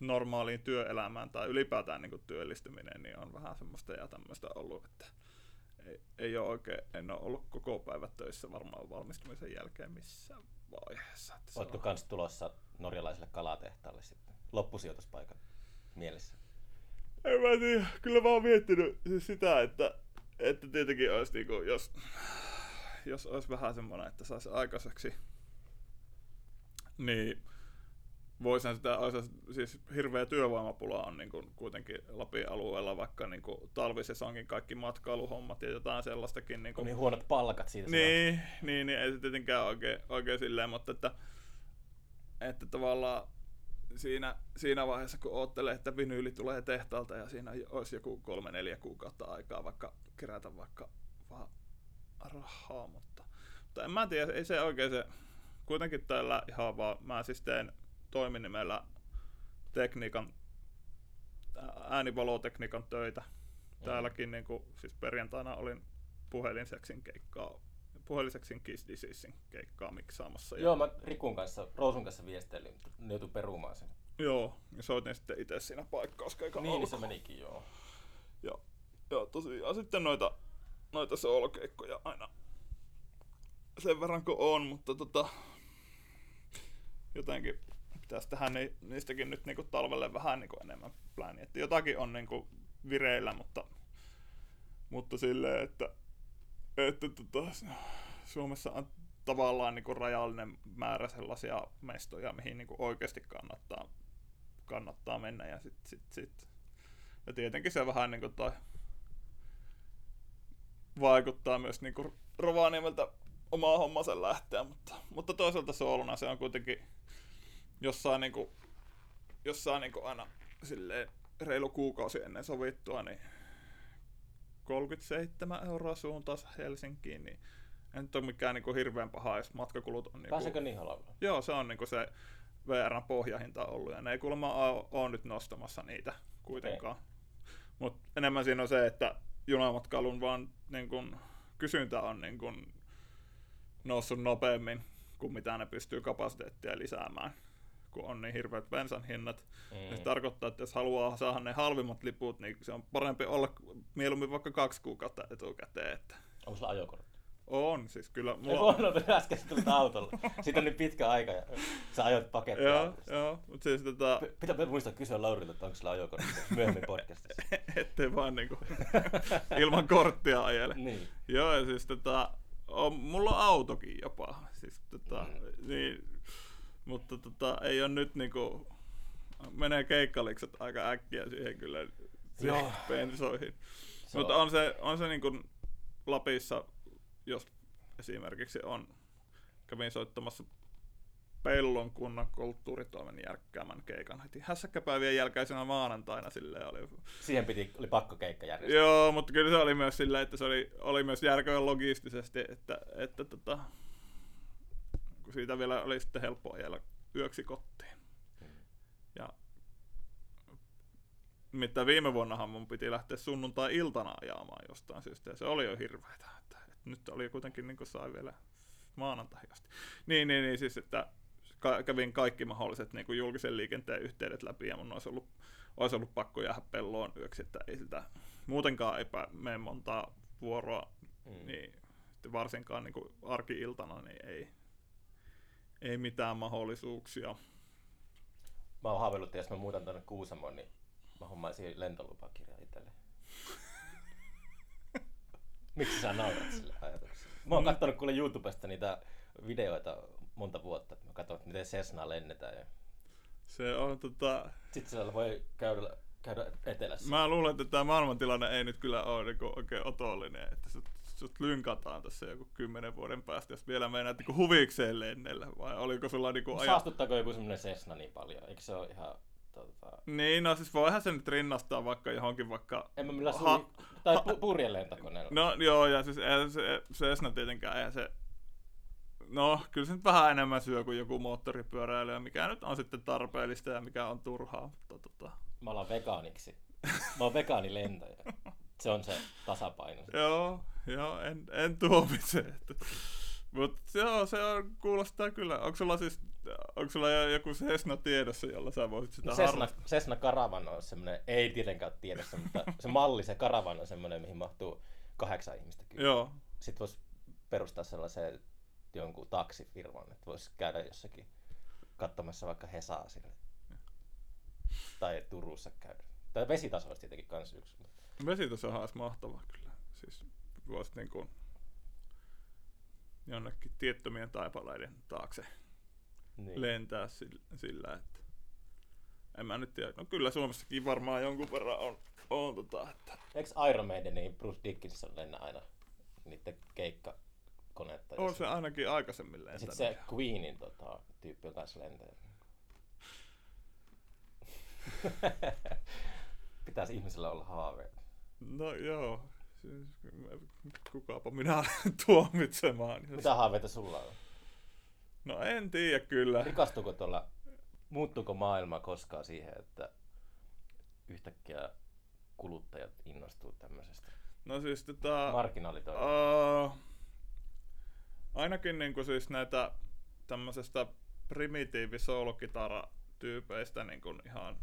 normaaliin työelämään tai ylipäätään niin kuin työllistyminen niin on vähän semmoista ja tämmöistä ollut, että ei, ei ole oikein, en ole ollut koko päivä töissä varmaan valmistumisen jälkeen missään vaiheessa. Että
Oletko kans tulossa norjalaiselle kalatehtaalle sitten loppusijoituspaikan mielessä?
En mä tiedä, kyllä mä oon miettinyt sitä, että, että tietenkin olisi niinku, jos, jos olisi vähän semmoinen, että saisi aikaiseksi, niin voisin sitä, olisi siis hirveä työvoimapula on niin kuin kuitenkin Lapin alueella, vaikka niin kuin talvisesonkin kaikki matkailuhommat ja jotain sellaistakin.
Niin, kuin, niin huonot palkat siitä.
Niin, niin, niin, ei se tietenkään oikein, oikein silleen, mutta että, että tavallaan siinä, siinä vaiheessa, kun oottelee, että vinyyli tulee tehtaalta ja siinä olisi joku kolme neljä kuukautta aikaa vaikka kerätä vaikka vaan rahaa, mutta, mutta en mä tiedä, ei se oikein se, kuitenkin täällä ihan vaan, mä siis teen toiminimellä tekniikan, äänivalotekniikan töitä. Mm. Täälläkin niin kuin, siis perjantaina olin puhelinseksin keikkaa, puhelinseksin Kiss Diseasein keikkaa miksaamassa.
Joo, mä Rikun kanssa, Roosun kanssa viestelin, ne joutui perumaan sen.
Joo, ja soitin sitten itse siinä paikkauskeikan
Niin, niin se menikin, joo.
Ja, ja tosiaan sitten noita, noita soolokeikkoja aina sen verran kuin on, mutta tota, jotenkin pitäisi tehdä ni, niistäkin nyt niinku talvelle vähän niinku enemmän plääniä. Että jotakin on niinku vireillä, mutta, mutta silleen, että, että tota, Suomessa on tavallaan niinku rajallinen määrä sellaisia mestoja, mihin niinku oikeasti kannattaa, kannattaa mennä. Ja, sit, sit, sit. ja tietenkin se vähän niinku toi vaikuttaa myös niinku Rovaniemeltä omaa hommansa lähteä, mutta, mutta toisaalta sooluna se on kuitenkin jossain, niinku, jossain niinku aina silleen reilu kuukausi ennen sovittua, niin 37 euroa suuntaus Helsinkiin, niin ei nyt ole mikään niinku hirveän paha, jos matkakulut on... Niinku,
Pääseekö niin halvalla?
Joo, se on niinku se VRn pohjahinta ollut, ja ne ei kuulemma ole nyt nostamassa niitä kuitenkaan. Mutta enemmän siinä on se, että junamatkailun vaan niin kun, kysyntä on niin kun, noussut nopeammin kuin mitä ne pystyy kapasiteettia lisäämään, kun on niin hirveät bensan hinnat. Mm. Se tarkoittaa, että jos haluaa saada ne halvimmat liput, niin se on parempi olla mieluummin vaikka kaksi kuukautta etukäteen. Että
Onko sulla ajokortti?
on, siis kyllä mulla...
on, no, äsken tulit autolla. Siitä on niin pitkä aika ja sä ajoit pakettia.
joo, joo, mutta siis tota,
P- Pitää muistaa kysyä Laurilta, että onko sillä ajokortti myöhemmin podcastissa. [laughs]
ettei vaan niinku [laughs] ilman korttia ajele.
niin.
Joo, ja siis tota, on, mulla on autokin jopa. Siis, tota,
Mm.
niin, mutta tota, ei ole nyt niinku, menee keikkalikset aika äkkiä siihen kyllä siihen.
Se
Mutta
on-
se, on se niinku Lapissa, jos esimerkiksi on, kävin soittamassa Pellon kunnan kulttuuritoimen järkkäämän keikan heti hässäkkäpäivien jälkeisenä maanantaina silleen oli
Siihen piti, oli pakko keikka järjestää.
Joo, mutta kyllä se oli myös silleen, että se oli, oli myös järkevä logistisesti, että, että tota, kun siitä vielä oli sitten helppo ajella yöksi kotiin. Ja mitä viime vuonnahan mun piti lähteä sunnuntai-iltana ajamaan jostain syystä, ja se oli jo hirveetä. Että, että nyt oli kuitenkin niin kuin sai vielä maanantai asti. Niin, niin, niin siis, että ka- kävin kaikki mahdolliset niin kuin julkisen liikenteen yhteydet läpi, ja mun olisi ollut, olisi ollut pakko jäädä pelloon yöksi, että ei sitä muutenkaan ei mene montaa vuoroa,
Mm.
niin varsinkaan niin kuin arki-iltana, niin ei, ei mitään mahdollisuuksia.
Mä oon haaveillut, että jos mä muutan tonne Kuusamoon, niin mä hommaisin lentolupakirjan itselle. [laughs] Miksi sä naurat sille ajatukselle? Mä oon kattonut kuule YouTubesta niitä videoita monta vuotta. Mä katson, että miten Cessna lennetään. Ja...
Se on tota,
Sitten siellä voi käydä, käydä etelässä.
Mä luulen, että tämä maailmantilanne ei nyt kyllä ole niinku oikein otollinen, että sut, lynkataan tässä joku kymmenen vuoden päästä, jos vielä meinaat niinku huvikseen lennellä, vai oliko sulla niinku aja...
Saastuttaako joku semmonen Cessna niin paljon? Eikö se ole ihan... Tota...
Niin, no siis voihan se nyt rinnastaa vaikka johonkin vaikka...
En mä millä
Ha-
sui... Tai
ha-
purjelentokoneella.
No joo, ja siis eihän se, Cessna tietenkään, eihän se... No, kyllä se nyt vähän enemmän syö kuin joku moottoripyöräilijä, mikä nyt on sitten tarpeellista ja mikä on turhaa, mutta tota...
Mä alan vegaaniksi. Mä oon vegaanilentäjä. [laughs] Se on se tasapaino. [laughs]
Joo, joo, en, en tuomitse. Mutta joo, se on, kuulostaa kyllä. Onko sulla siis, onko sulla jo joku Cessna tiedossa, jolla sä voisit sitä
Cessna,
harrastaa?
Cessna Caravan on semmoinen, ei tietenkään tiedossa, mutta se malli, se Caravan on semmoinen, mihin mahtuu kahdeksan ihmistä kyllä.
Joo,
Sitten voisi perustaa sellaisen jonkun taksifirman, että voisi käydä jossakin katsomassa vaikka Hesaa sinne. Tai Turussa käydä. Tai vesitaso olisi tietenkin kans yksi. mutta-
vesitasohan olisi mahtavaa kyllä. Siis voisit niin kuin jonnekin tiettömien taipaleiden taakse
Niin.
lentää sillä, sillä, että en mä nyt tiedä. No kyllä Suomessakin varmaan jonkun verran on, on tota, että
Eikö Iron Maidenin Bruce Dickinson lennä aina niiden keikkakonetta?
on se ainakin aikaisemmin
Ja sitten
lentänyt.
se Queenin tota, tyyppi on kanssa lentäjä. [laughs] Pitäisi ihmisellä olla haave.
No joo, kukaapa minä [laughs] tuomitsemaan. Jos...
Mitä haaveita sulla on?
No en tiedä kyllä.
Rikastuuko tuolla, muuttuuko maailma koskaan siihen, että yhtäkkiä kuluttajat innostuu tämmöisestä
No siis tota...
marginaalitoiminnasta?
Uh, ainakin niinku siis näitä tämmöisestä primitiivi tyypeistä niinku ihan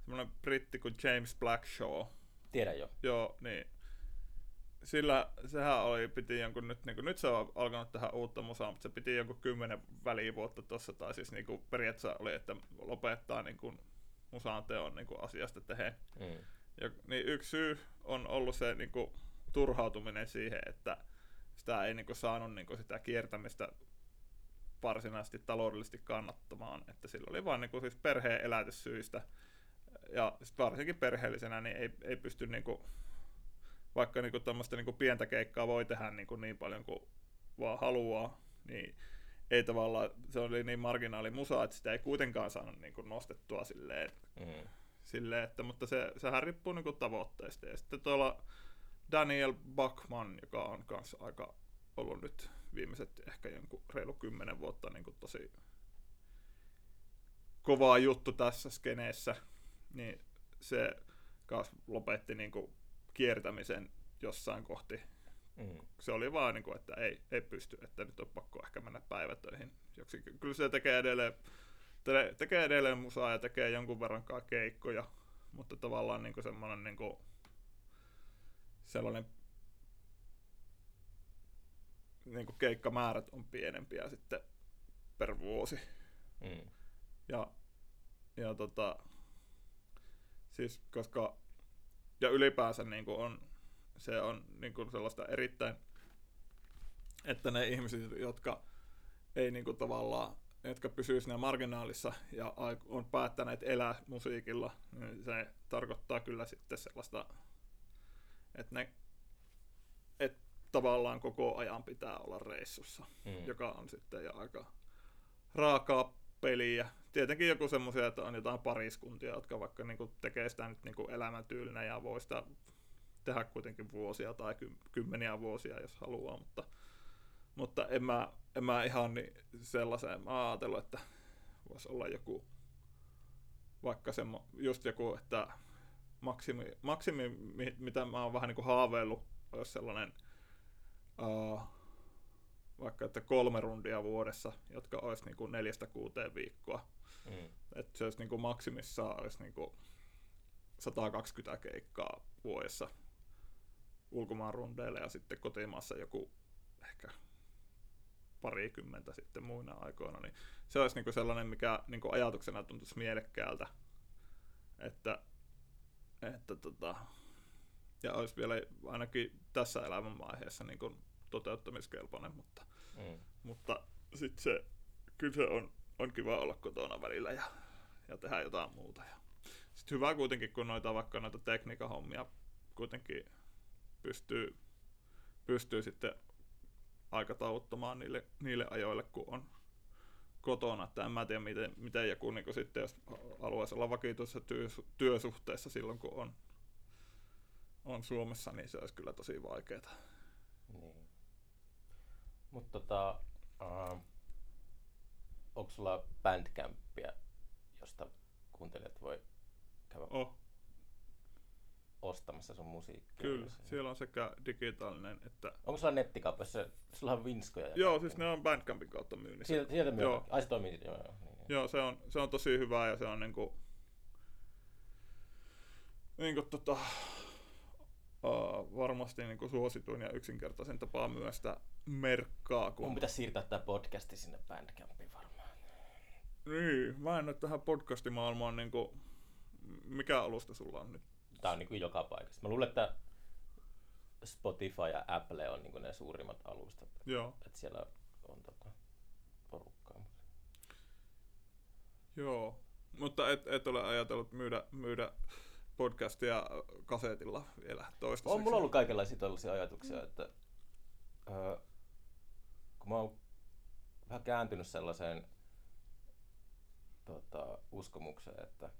semmoinen britti kuin James Blackshaw.
Tiedän jo.
Joo, niin sillä sehän oli, piti jonkun nyt, niin kuin, nyt se on alkanut tähän uutta musaa, mutta se piti jonkun kymmenen välivuotta tuossa, tai siis niin kuin, periaatteessa oli, että lopettaa niin kuin, musaan teon niin kuin, asiasta tehden.
Mm.
Ja, niin yksi syy on ollut se niin kuin, turhautuminen siihen, että sitä ei niin kuin, saanut niin kuin, sitä kiertämistä varsinaisesti taloudellisesti kannattamaan, että sillä oli vain niin kuin, siis perheen elätyssyistä, ja sit varsinkin perheellisenä niin ei, ei pysty niin kuin, vaikka niin kuin, niin kuin pientä keikkaa voi tehdä niin, kuin, niin paljon kuin vaan haluaa, niin ei tavallaan, se oli niin marginaali musa, että sitä ei kuitenkaan saanut niin kuin, nostettua silleen,
Mm.
silleen, että, mutta se, sehän riippuu niin kuin, tavoitteista. Ja sitten tuolla Daniel Bachman, joka on kanssa aika ollut nyt viimeiset ehkä jonkun reilu kymmenen vuotta niin kuin tosi kovaa juttu tässä skeneessä, niin se kanssa lopetti niin kuin kiertämisen jossain kohti.
Mm.
Se oli vaan, niin kuin, että ei, ei pysty, että nyt on pakko ehkä mennä päivätöihin. Joksikin. Kyllä se tekee edelleen, te- tekee edelleen musaa ja tekee jonkun verran keikkoja, mutta tavallaan niin kuin semmoinen niin kuin, sellainen niin kuin keikkamäärät on pienempiä sitten per vuosi.
Mm.
Ja, ja tota, siis koska, ja ylipäänsä niin kuin on, se on niin kuin sellaista erittäin, että ne ihmiset, jotka ei niin kuin tavallaan, jotka pysyy siinä marginaalissa ja on päättäneet elää musiikilla, niin se tarkoittaa kyllä sitten sellaista, että ne, että tavallaan koko ajan pitää olla reissussa,
Mm.
joka on sitten jo aika raakaa peliä. Tietenkin joku semmoisia, että on jotain pariskuntia, jotka vaikka niinku tekee sitä nyt niinku elämäntyylinä ja voi sitä tehdä kuitenkin vuosia tai ky- kymmeniä vuosia, jos haluaa, mutta, mutta en, mä, en mä ihan niin sellaiseen. Mä ajatellut, että voisi olla joku, vaikka semmo, just joku, että maksimi, maksimi mi- mitä mä oon vähän niin kuin haaveillut, olisi sellainen uh, vaikka että kolme rundia vuodessa, jotka olisi niin kuin neljästä kuuteen viikkoa.
Mm.
Että se olisi niin kuin maksimissaan olisi niin kuin 120 keikkaa vuodessa ulkomaan rundeille ja sitten kotimaassa joku ehkä parikymmentä sitten muina aikoina, niin se olisi niin kuin sellainen, mikä niin kuin ajatuksena tuntuisi mielekkäältä, että, että tota, ja olisi vielä ainakin tässä elämänvaiheessa niin kuin toteuttamiskelpoinen, mutta
Mm.
mutta sitten se, kyllä se on, on kiva olla kotona välillä ja, ja tehdä jotain muuta. Ja sitten hyvä kuitenkin, kun noita vaikka noita tekniikan hommia kuitenkin pystyy, pystyy sitten aikatauluttamaan niille, niille ajoille, kun on kotona. Että en mä tiedä, miten, miten joku niin sitten, jos haluaisi olla vakituisessa työsu- työsuhteessa silloin, kun on, on Suomessa, niin se olisi kyllä tosi vaikeaa.
Niin. Mutta tota, uh, onko sulla bandcampia, josta kuuntelijat voi käydä
Oh,
ostamassa sun musiikkia?
kyllä,
Jos-
siellä on sekä digitaalinen että
Onko sulla nettikaupassa? Sulla on vinskoja. ja
Joo, siis ne on Bandcampin kautta myynnissä.
Sieltä, sieltä myydään.
Joo.
Ai se toimii, joo, joo. Niin, niin.
Joo, se on, se on tosi hyvä ja se on niinku, niinku tota, uh, varmasti niinku suosituin ja yksinkertaisin tapa myös sitä merkkaa.
Mun
Kun...
pitäisi siirtää tää podcasti sinne Bandcampiin varmaan.
Niin, mä en ole tähän podcastimaailmaan niinku, mikä alusta sulla on nyt?
Tää on niinku joka paikassa. Mä luulen, että Spotify ja Apple on niinku ne suurimmat alustat.
Joo,
Että siellä on tota porukkaa.
joo. Mutta et, et ole ajatellut myydä, myydä podcastia kasetilla vielä toistaiseksi.
On mulla ollut kaikenlaisia tällaisia ajatuksia, että öö, kun mä oon vähän kääntynyt sellaiseen tota, uskomukseen, että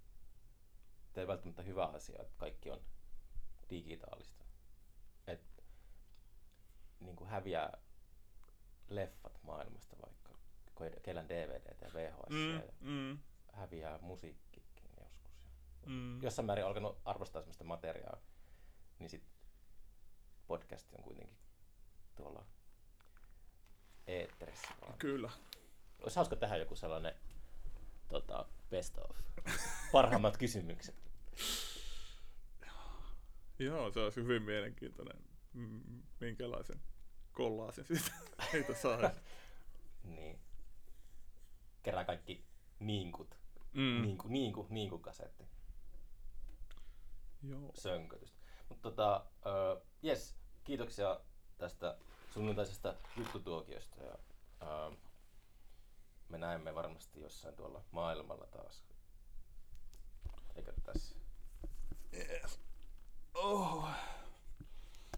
ei välttämättä hyvä asia, että kaikki on digitaalista. Että niin kuin häviää leffat maailmasta vaikka, kellään DVD ja VHS
Mm,
ja
mm,
häviää musiikkikin joskus.
mm.
Jossain määrin alkanut arvostaa sellaista materiaa, niin sit podcast on kuitenkin tuolla eetterissä vaan.
Kyllä.
Olisi hauska tehdä joku sellainen tota, best of. Parhaimmat kysymykset.
Joo, se olisi hyvin mielenkiintoinen minkälaisen kollaasin siitä [laughs] heitä saada.
Niin. Kerää kaikki niinkut.
Mm.
Niinku, niinku, niinku kasetti.
Joo.
Sönkötystä. Mutta tota, uh, yes, kiitoksia tästä sunnuntaisesta juttutuokiosta ja uh, me näemme varmasti jossain tuolla maailmalla taas. Eikö tässä? Yeah. Oh.